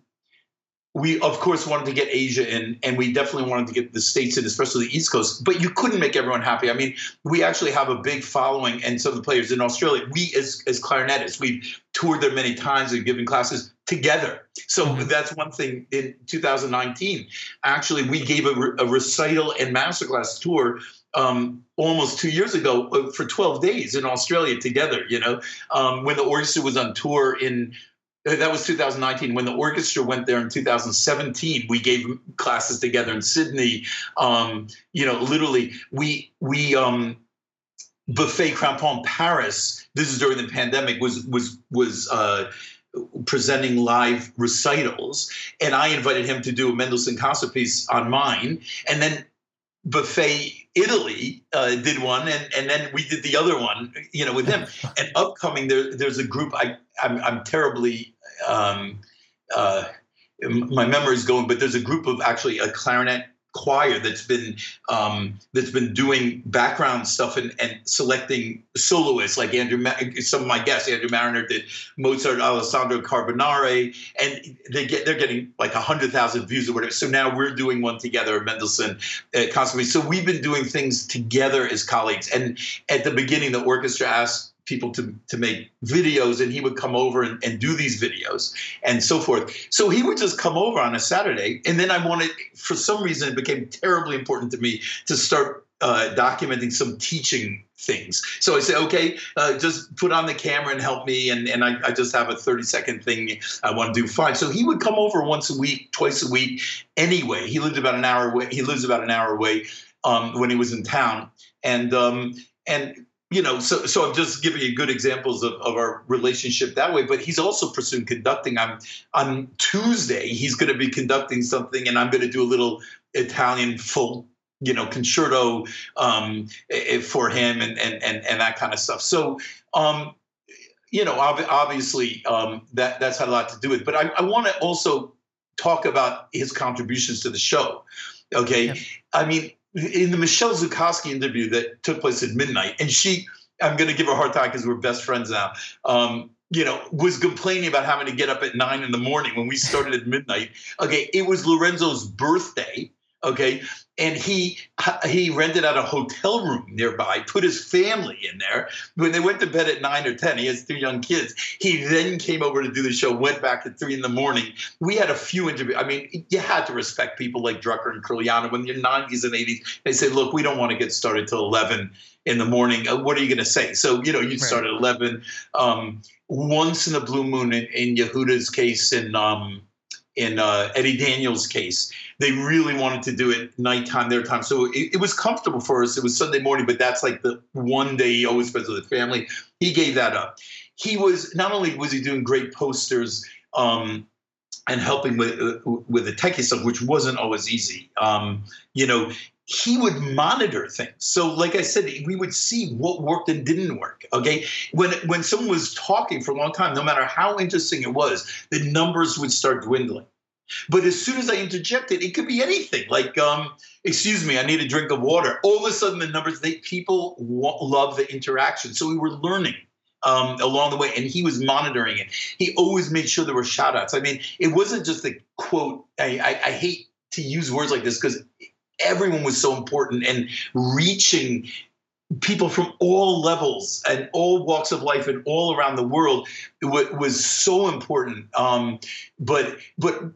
we of course wanted to get Asia in, and we definitely wanted to get the states in, especially the East Coast. But you couldn't make everyone happy. I mean, we actually have a big following, and some of the players in Australia. We as as clarinetists, we've toured there many times and given classes together. So mm-hmm. that's one thing. In 2019, actually, we gave a, a recital and masterclass tour um, almost two years ago uh, for 12 days in Australia together. You know, um, when the orchestra was on tour in uh, that was 2019 when the orchestra went there in 2017 we gave classes together in sydney um, you know literally we we um, buffet crampon paris this is during the pandemic was was was uh, presenting live recitals and i invited him to do a mendelssohn concert piece on mine. And then buffet italy uh, did one and, and then we did the other one you know with him (laughs) and upcoming there there's a group i i'm, I'm terribly um, uh, my memory is going but there's a group of actually a clarinet choir that's been um, that's been doing background stuff and, and selecting soloists like Andrew. Some of my guests, Andrew Marriner did Mozart, Alessandro Carbonare, and they get they're getting like hundred thousand views or whatever. So now we're doing one together, Mendelssohn, uh, constantly. So we've been doing things together as colleagues. And at the beginning, the orchestra asked people to, to make videos and he would come over and, and do these videos and so forth. So he would just come over on a Saturday. And then I wanted, for some reason, it became terribly important to me to start uh, documenting some teaching things. So I said, okay, uh, just put on the camera and help me. And, and I, I, just have a 30 second thing I want to do. Fine. So he would come over once a week, twice a week anyway. He lived about an hour away. He lives about an hour away um, when he was in town. And, um, and you know, so so I'm just giving you good examples of, of our relationship that way. But he's also pursuing conducting. I'm on Tuesday. He's going to be conducting something, and I'm going to do a little Italian full, you know, concerto um, for him, and and and and that kind of stuff. So. Um, you know, obviously, um, that that's had a lot to do with. It. But I, I want to also talk about his contributions to the show. Okay, yeah. I mean, in the Michele Zukovsky interview that took place at midnight, and she, I'm going to give her a hard time because we're best friends now. Um, you know, was complaining about having to get up at nine in the morning when we started at midnight. Okay, it was Lorenzo's birthday. Okay, and he he rented out a hotel room nearby, put his family in there. When they went to bed at nine or ten, he has two young kids. He then came over to do the show, went back at three in the morning. We had a few interviews. I mean, you had to respect people like Drucker and Corigliano when you're 90s and 80s. They say, look, we don't want to get started till 11 in the morning. Uh, what are you going to say? So, you know, you right. start at 11. Um, once in a blue moon, in, in Yehuda's case, in um, in uh, Eddie Daniels' case. They really wanted to do it nighttime, their time. So it, it, was comfortable for us. It was Sunday morning, but that's like the one day he always spends with the family. He gave that up. He was not only was he doing great posters um, and helping with uh, with the techie stuff, which wasn't always easy. Um, you know, he would monitor things. So, like I said, we would see what worked and didn't work. Okay, when when someone was talking for a long time, no matter how interesting it was, the numbers would start dwindling. But as soon as I interjected, it could be anything. Like, um, excuse me, I need a drink of water. All of a sudden, the numbers. They people love the interaction. So we were learning. Um, along the way, and he was monitoring it. He always made sure there were shout outs. I mean, it wasn't just a quote. I, I, I hate to use words like this because everyone was so important and reaching people from all levels and all walks of life and all around the world was so important. Um, but but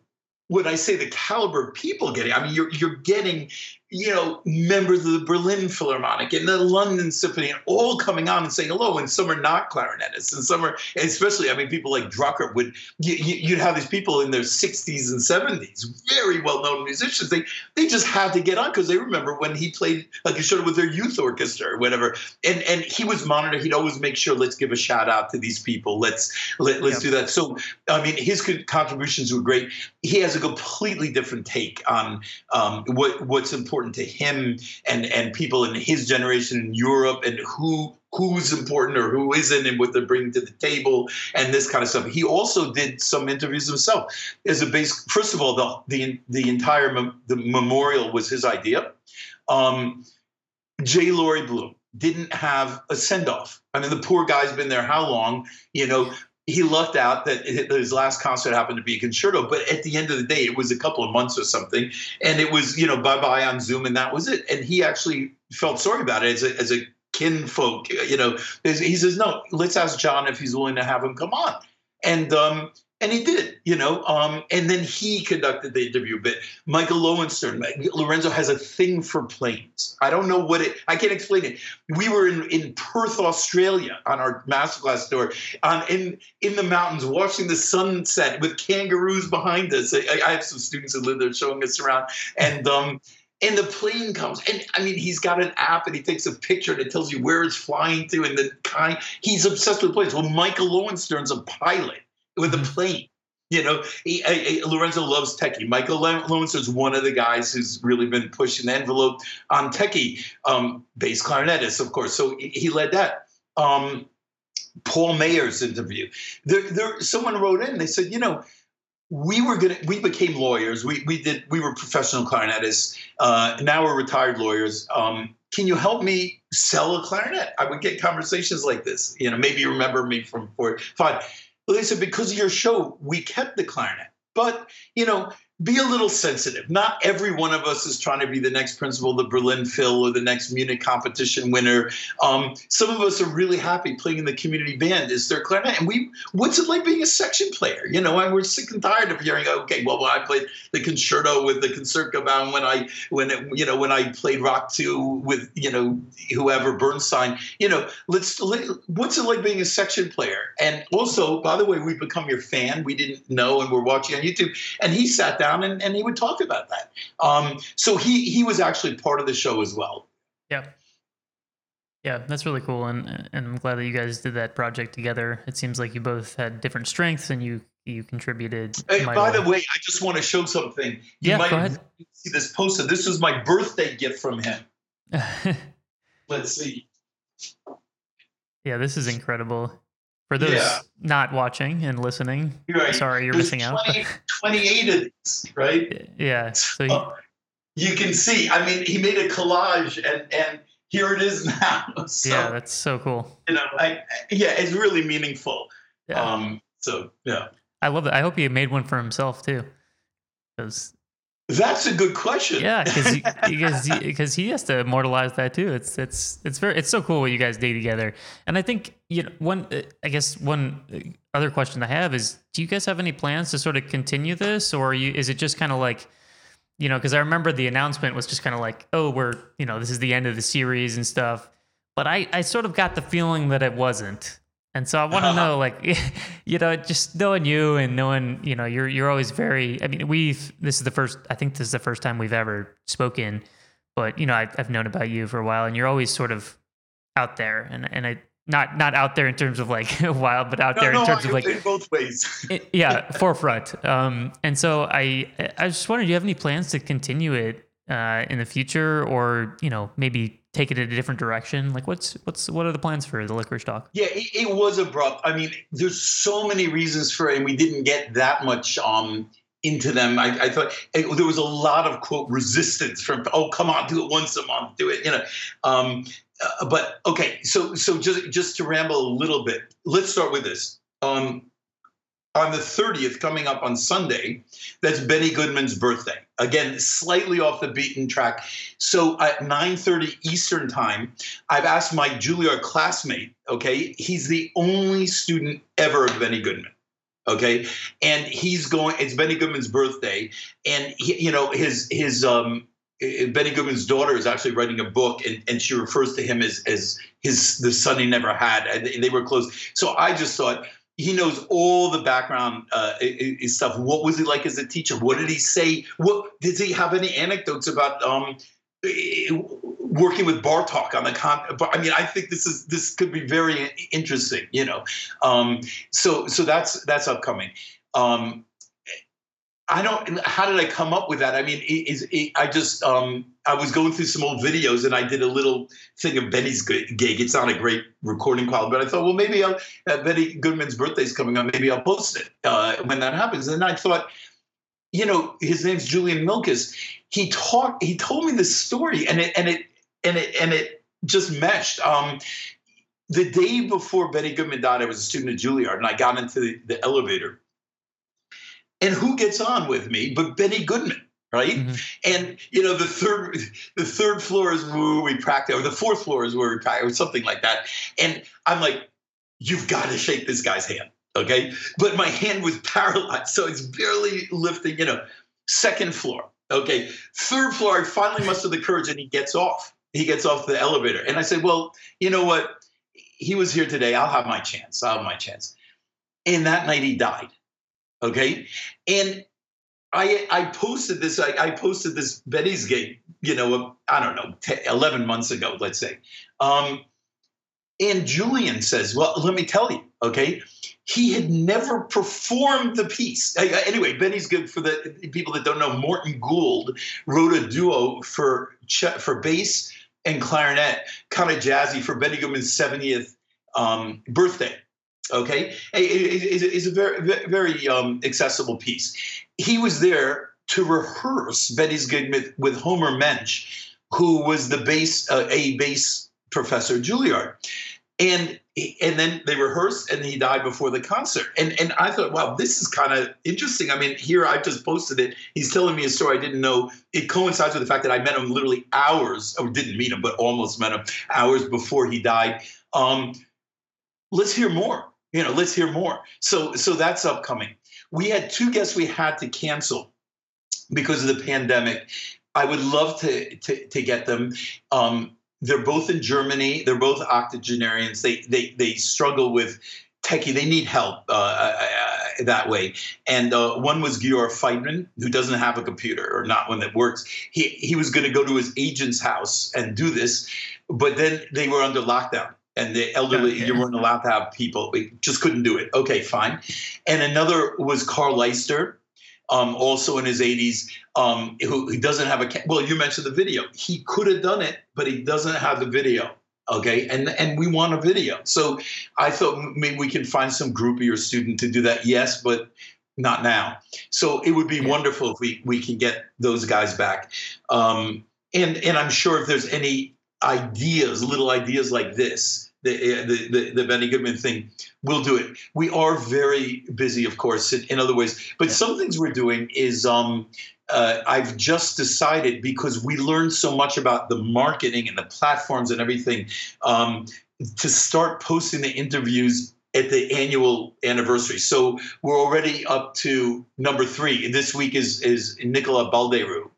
when I say the caliber of people getting, I mean you're you're getting you know, members of the Berlin Philharmonic and the London Symphony, and all coming on and saying hello. And some are not clarinetists, and some are, especially, I mean, people like Drucker would, you, would have these people in their 60s and 70s, very well-known musicians. They they just had to get on because they remember when he played like a show with their youth orchestra or whatever. And and he was monitored. He'd always make sure, let's give a shout out to these people. Let's let, let's do that. So I mean, his contributions were great. He has a completely different take on um, what what's important important to him and and people in his generation in Europe and who who's important or who isn't and what they're bringing to the table and this kind of stuff. He also did some interviews himself as a base. First of all, the the the entire mem- the memorial was his idea. Um, J. Lawrie Bloom didn't have a send off. I mean, the poor guy's been there how long? You know, he lucked out that his last concert happened to be a concerto, but at the end of the day, it was a couple of months or something, and it was you know bye bye on Zoom, and that was it. And he actually felt sorry about it as a as a kinfolk, you know. He says, "No, let's ask John if he's willing to have him come on." And um, and he did, you know. Um, and then he conducted the interview. But Michael Lowenstern, Lorenzo has a thing for planes. I don't know what it. I can't explain it. We were in, in Perth, Australia, on our masterclass tour, on in in the mountains, watching the sunset with kangaroos behind us. I, I have some students who live there showing us around, and um, and the plane comes and i mean he's got an app and he takes a picture and it tells you where it's flying to and the kind he's obsessed with planes well michael lowenstern's a pilot with a plane. You know, he, he, Lorenzo loves techie. Michael Lowenstern is one of the guys who's really been pushing the envelope on techie, um, bass clarinetist, of course. So he led that. Um, Paul Meyer's interview. There, there, someone wrote in. They said, you know, we were gonna, we became lawyers. We we did, we were professional clarinetists. Uh, now we're retired lawyers. Um, can you help me sell a clarinet? I would get conversations like this. You know, maybe you remember me from four, five. Well, they said, because of your show, we kept the clarinet. But, you know, be a little sensitive. Not every one of us is trying to be the next principal of the Berlin Phil or the next Munich competition winner. Um, some of us are really happy playing in the community band. Is their clarinet? And we, what's it like being a section player? You know, and we're sick and tired of hearing, okay, well, when I played the concerto with the Concertgebouw, when I, when it, you know, when I played Rock Two with, you know, whoever Bernstein, you know, let's, let, what's it like being a section player? And also, by the way, we've become your fan. We didn't know, and we're watching on YouTube. And he sat down and, and he would talk about that. Um, so he he was actually part of the show as well. Yeah. Yeah, that's really cool, and and I'm glad that you guys did that project together. It seems like you both had different strengths, and you you contributed. Hey, by the way, I just want to show something. You yeah, might go ahead. see this poster. This was my birthday gift from him. (laughs) Let's see. Yeah, this is incredible. For those yeah. not watching and listening, right. sorry you're There's missing 20, out. 28 of these, right? (laughs) Yeah. So you, you can see, I mean, he made a collage and, and here it is (laughs) now. So, yeah, that's so cool. You know, I, yeah, it's really meaningful. Yeah. Um, so yeah. I love it. I hope he made one for himself too. Because that's a good question. Yeah, (laughs) because because because he has to immortalize that too. It's it's it's very it's so cool what you guys do together. And I think you know one I guess one other question I have is do you guys have any plans to sort of continue this or you is it just kind of like you know because I remember the announcement was just kind of like oh we're you know this is the end of the series and stuff. But I I sort of got the feeling that it wasn't. And so I want to (laughs) know, like, (laughs) you know, just knowing you and knowing, you know, you're you're always very. I mean, we've this is the first. I think this is the first time we've ever spoken, but you know, I, I've known about you for a while, and you're always sort of out there, and and I not not out there in terms of like (laughs) wild, but out no, there in no, terms I, of like in both ways. it, yeah, forefront. Um, and so I I just wondered, do you have any plans to continue it uh, in the future, or you know, maybe take it in a different direction? Like, what's what's what are the plans for the licorice talk? Yeah, it, it was abrupt. I mean, there's so many reasons for it, and we didn't get that much um, into them. I, I thought it, there was a lot of quote resistance from, oh, come on, do it once a month, do it, you know. Um, uh, but okay, so so just just to ramble a little bit, let's start with this. Um, on the 30th, coming up on Sunday, that's Benny Goodman's birthday. Again, slightly off the beaten track. So at 9:30 Eastern time, I've asked my Juilliard classmate. Okay, he's the only student ever of Benny Goodman. Okay, and he's going. It's Benny Goodman's birthday, and he, you know his his um Benny Goodman's daughter is actually writing a book, and, and she refers to him as as his the son he never had, and they were close. So I just thought he knows all the background uh, stuff. What was he like as a teacher? What did he say? What did he have any anecdotes about um, working with Bartok on the con? I mean, I think this is this could be very interesting. You know, um, so so that's that's upcoming. Um, I don't. How did I come up with that? I mean, is I just um, I was going through some old videos and I did a little thing of Benny's gig. It's not a great recording quality, but I thought, well, maybe I'll, uh, Benny Goodman's birthday is coming up. Maybe I'll post it uh, when that happens. And I thought, you know, his name's Julian Milkes. He talked. He told me this story, and it and it and it and it just meshed. Um, the day before Benny Goodman died, I was a student at Juilliard, and I got into the, the elevator and who gets on with me but Benny Goodman? Right, mm-hmm. and you know the third, the third floor is where we practice, or the fourth floor is where we practice, or something like that. And I'm like, you've got to shake this guy's hand, okay? But my hand was paralyzed, so it's barely lifting. You know, second floor, okay, third floor. I finally muster the courage, and he gets off. He gets off the elevator, and I said, well, you know what? He was here today. I'll have my chance. I'll have my chance. And that night he died. Okay. And I I posted this, I, I posted this Benny's Gig, you know, I don't know, 10, 11 months ago, let's say. Um, and Julian says, well, let me tell you, okay, he had never performed the piece. Anyway, Benny's Gig for the people that don't know. Morton Gould wrote a duo for for bass and clarinet, kind of jazzy, for Benny Goodman's 70th um, birthday okay? Is a very very um, accessible piece. He was there to rehearse Benny's gig with, with homer mensch who was the bass uh, a bass professor at juilliard. And and then they rehearsed and he died before the concert. And and i thought wow this is kind of interesting. I mean here i just posted it. He's telling me a story i didn't know. It coincides with the fact that i met him literally hours or didn't meet him but almost met him hours before he died. Um, let's hear more you know let's hear more. So so that's upcoming. We had two guests we had to cancel because of the pandemic. I would love to to, to get them. Um, they're both in germany. They're both octogenarians. They they they struggle with techie. They need help uh, uh, uh, that way. And uh, one was Giora Feidman who doesn't have a computer or not one that works. He he was going to go to his agent's house and do this but then they were under lockdown and the elderly okay. you weren't allowed to have people we just couldn't do it. Okay fine. And another was karl leister um, also in his 80s um, who, who, doesn't have a well you mentioned the video. He could have done it but he doesn't have the video okay? And and we want a video. So i thought maybe we can find some groupie or student to do that. Yes but not now. So it would be yeah. wonderful if we we can get those guys back. Um, and and i'm sure if there's any ideas, little ideas like this, the, uh, the, the, the Benny Goodman thing, we'll do it. We are very busy, of course, in, in other ways. But yeah. some things we're doing is um, uh, I've just decided because we learned so much about the marketing and the platforms and everything um, to start posting the interviews at the annual anniversary. So we're already up to number three. This week is is Nicolas Baldeyrou.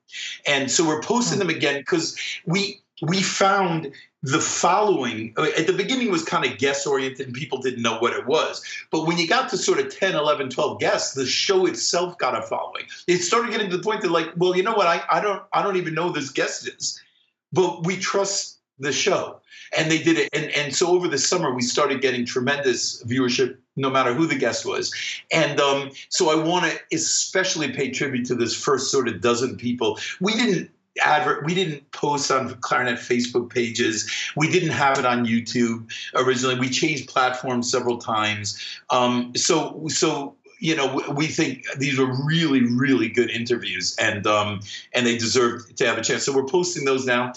And so we're posting hmm. them again because we we found the following at the beginning was kind of guest oriented and people didn't know what it was. But when you got to sort of 10 11 12 guests the show itself got a following. It started getting to the point that like well you know what? I, I don't i don't even know this guest is. But we trust the show. And they did it. And, and so over the summer we started getting tremendous viewership no matter who the guest was. And um, so i want to especially pay tribute to this first sort of dozen people. We didn't advert we didn't post on clarinet facebook pages. We didn't have it on youtube originally. We changed platforms several times. Um, so so you know we think these were really really good interviews and um, and they deserve to have a chance. So we're posting those now.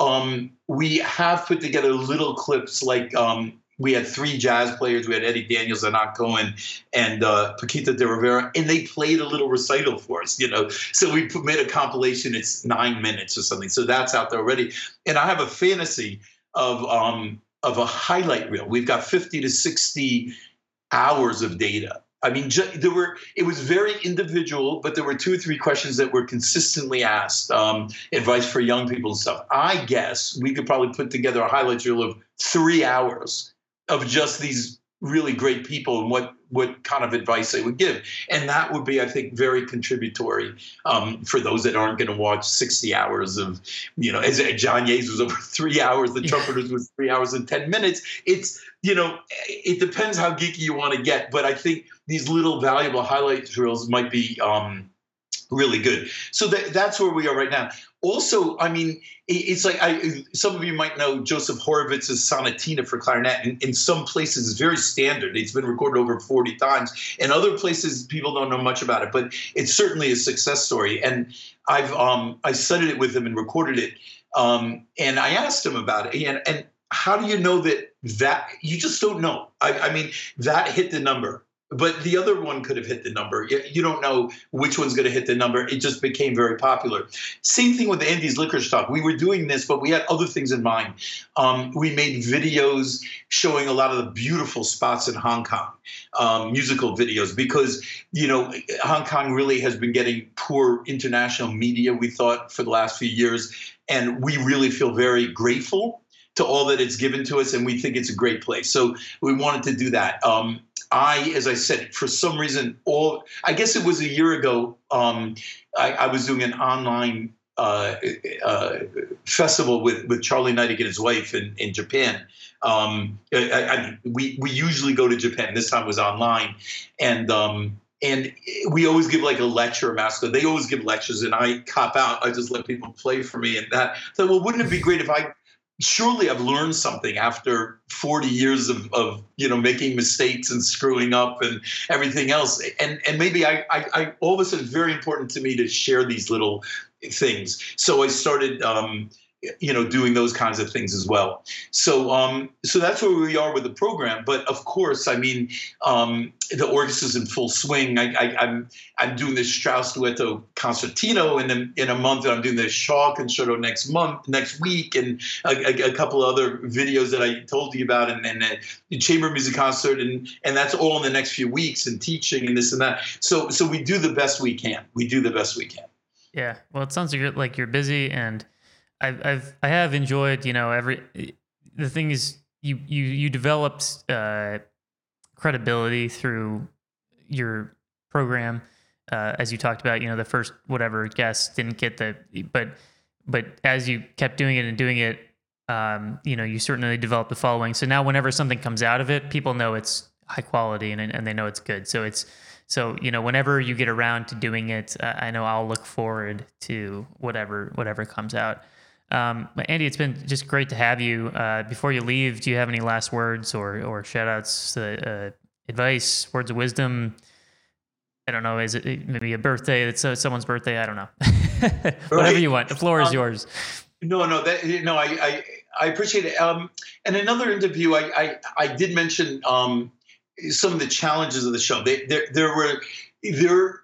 Um, we have put together little clips like um, we had three jazz players. We had Eddie Daniels, Anat Cohen, and uh, Paquito D'Rivera, and they played a little recital for us. You know, so we made a compilation. It's nine minutes or something. So that's out there already. And I have a fantasy of um, of a highlight reel. We've got fifty to sixty hours of data I mean, there were it was very individual, but there were two or three questions that were consistently asked. Um, advice for young people and stuff. I guess we could probably put together a highlight reel of three hours of just these really great people and what what kind of advice they would give, and that would be, I think, very contributory um, for those that aren't going to watch sixty hours of, you know, as John Yeh's was over (laughs) three hours, the trumpeters was three hours and ten minutes. It's you know, it depends how geeky you want to get, but I think these little valuable highlight drills might be um, really good. So that, that's where we are right now. Also, I mean, it's like I, some of you might know Joseph Horovitz's Sonatina for clarinet. In, in some places, it's very standard. It's been recorded over 40 times. In other places, people don't know much about it, but it's certainly a success story. And I've um, I studied it with him and recorded it. Um, and I asked him about it. And, and how do you know that that you just don't know? I, I mean, that hit the number but the other one could have hit the number. You don't know which one's going to hit the number. It just became very popular. Same thing with Andy's Licorice Talk. We were doing this, but we had other things in mind. Um, we made videos showing a lot of the beautiful spots in Hong Kong, um, musical videos, because you know Hong Kong really has been getting poor international media. We thought for the last few years, and we really feel very grateful to all that it's given to us, and we think it's a great place. So we wanted to do that. Um, I, as I said, for some reason, all I guess it was a year ago. Um, I, I, was doing an online uh, uh, festival with with Charlie Neidich and his wife in in Japan. Um, I, I, we we usually go to Japan. This time was online, and um, and we always give like a lecture master. They always give lectures, and I cop out. I just let people play for me, and that. So, well, wouldn't it be great if I surely I've learned something after 40 years of, of you know making mistakes and screwing up and everything else. And and maybe I, I, I all of a sudden it's very important to me to share these little things. So I started um, you know doing those kinds of things as well. So um so that's where we are with the program. But of course i mean um the orchestra's in full swing. I, I I'm, I'm doing this strauss duetto concertino in a, in a month and i'm doing the shaw concerto next month next week and a, a, a couple other videos that i told you about and then the chamber music concert and and that's all in the next few weeks and teaching and this and that. So so we do the best we can. We do the best we can. Yeah. Well it sounds like you're, like you're busy and I've, I've I have enjoyed you know every the thing is you you you developed uh, credibility through your program uh, as you talked about you know the first whatever guest didn't get the but but as you kept doing it and doing it um, you know you certainly developed a following. So now whenever something comes out of it people know it's high quality and and they know it's good. So it's so you know whenever you get around to doing it uh, i know i'll look forward to whatever whatever comes out um, Andy, it's been just great to have you. Uh, before you leave, do you have any last words or or shout outs, uh, advice, words of wisdom? I don't know. Is it maybe a birthday? It's uh, someone's birthday. I don't know. (laughs) Whatever you want. The floor is um, yours. No, no, that no. I I, I appreciate it. Um, and another interview, I I, I did mention um, some of the challenges of the show. They, there there were there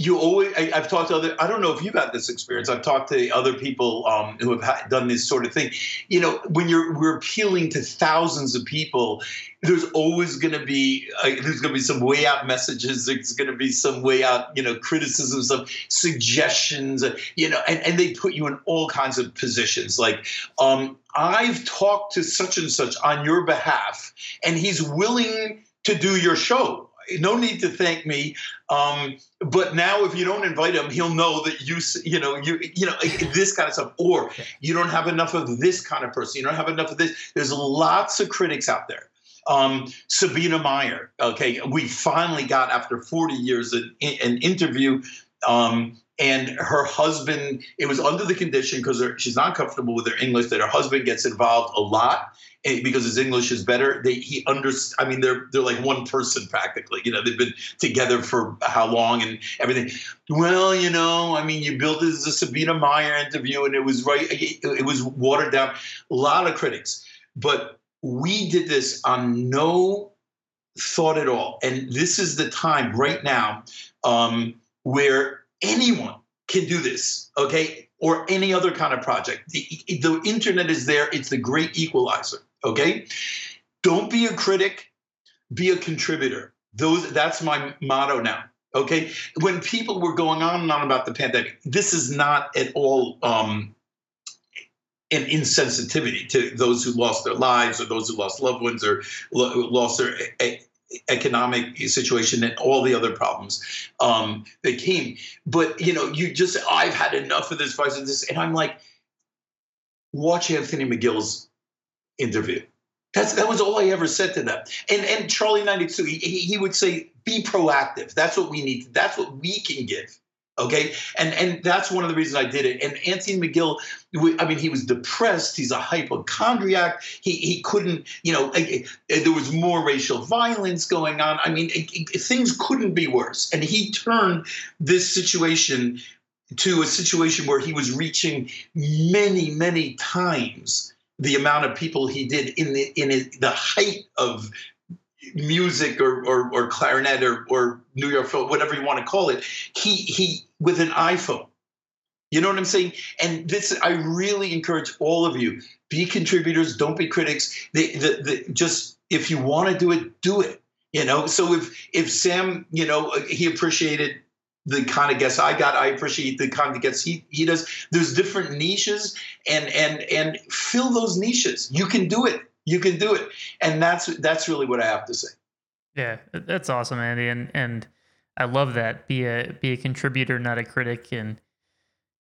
you always I, have talked to other i don't know if you've had this experience. I've talked to other people um, who have done this sort of thing. You know when you're we're appealing to thousands of people there's always going to be uh, there's going to be some way out messages there's going to be some way out you know criticisms some suggestions you know and, and they put you in all kinds of positions. Like um, i've talked to such and such on your behalf and he's willing to do your show no need to thank me. Um, but now, if you don't invite him, he'll know that you, you know, you, you know, this kind of stuff. Or you don't have enough of this kind of person. You don't have enough of this. There's lots of critics out there. Um, Sabine Meyer. Okay, we finally got after 40 years an, an interview. Um, and her husband, it was under the condition because she's not comfortable with her English that her husband gets involved a lot Eh, because his English is better. They he under I mean they're they're like one person practically. You know they've been together for how long and everything. Well, you know, I mean you built this as a Sabine Meyer interview and it was right. It, it was watered down. A lot of critics, but we did this on no thought at all. And this is the time right now um, where anyone can do this, okay? Or any other kind of project. The, the internet is there, it's the great equalizer, okay? Don't be a critic, be a contributor. Those that's my motto now. Okay. When people were going on and on about the pandemic, this is not at all um, an insensitivity to those who lost their lives or those who lost loved ones or lost their economic situation and all the other problems um, that came. But you know, you just I've had enough of this and this, and I'm like, watch Anthony McGill's interview. That's that was all I ever said to them. And and Charlie Neidich, he, he would say, be proactive. That's what we need. That's what we can give. Okay. And and that's one of the reasons I did it. And Anthony McGill, I mean, he was depressed. He's a hypochondriac. He he couldn't, you know, there was more racial violence going on. I mean, it, it, things couldn't be worse. And he turned this situation to a situation where he was reaching many, many times the amount of people he did in the in the height of music or, or, or clarinet or, or New York film, whatever you want to call it, he he with an iPhone. You know what I'm saying? And this, I really encourage all of you: be contributors, don't be critics. The, the, the, just if you want to do it, do it. You know. So if if Sam, you know, uh, he appreciated the kind of guests I got. I appreciate the kind of guests he he does. There's different niches, and and and fill those niches. You can do it you can do it. And that's that's really what i have to say. Yeah that's awesome andy and and i love that. Be a be a contributor not a critic and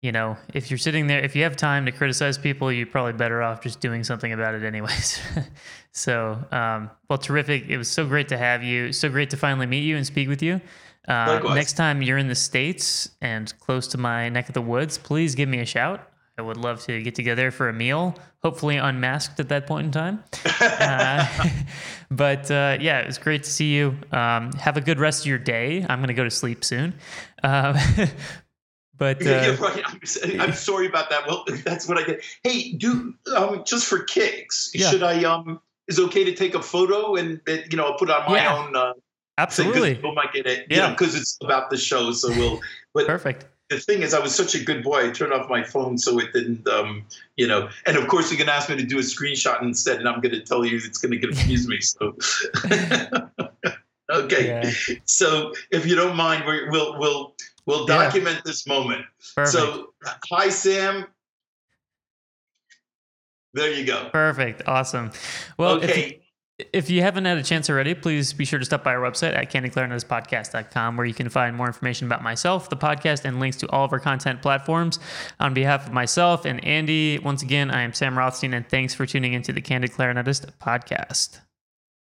you know if you're sitting there if you have time to criticize people you're probably better off just doing something about it anyways. (laughs) So um, well terrific. It was so great to have you. So great to finally meet you and speak with you. Uh, next time you're in the states and close to my neck of the woods please give me a shout I would love to get together for a meal, hopefully unmasked at that point in time. (laughs) uh, (laughs) but uh, yeah, it was great to see you. Um, have a good rest of your day. I'm going to go to sleep soon. Uh, (laughs) but yeah, uh, right. I'm, I'm, sorry about that. Well, that's what I did. Hey, do um, just for kicks, yeah. should I? Um, is it okay to take a photo and, you know I'll put it on my yeah. own. Uh, Absolutely. People might get it. Yeah. Because it's about the show, so we'll. But perfect the thing is, I was such a good boy. I turned off my phone so it didn't, um, you know. And of course, you're going to ask me to do a screenshot instead, and I'm going to tell you it's going to confuse me. So, (laughs) okay. Yeah. So, if you don't mind, we will we'll we'll document yeah. this moment. Perfect. So, hi, Sam. There you go. Perfect. Awesome. Well, okay. If you haven't had a chance already, please be sure to stop by our website at candidclarinetistpodcast.com where you can find more information about myself, the podcast, and links to all of our content platforms. On behalf of myself and Andy, once again, I am Sam Rothstein, and thanks for tuning into the Candid Clarinetist podcast.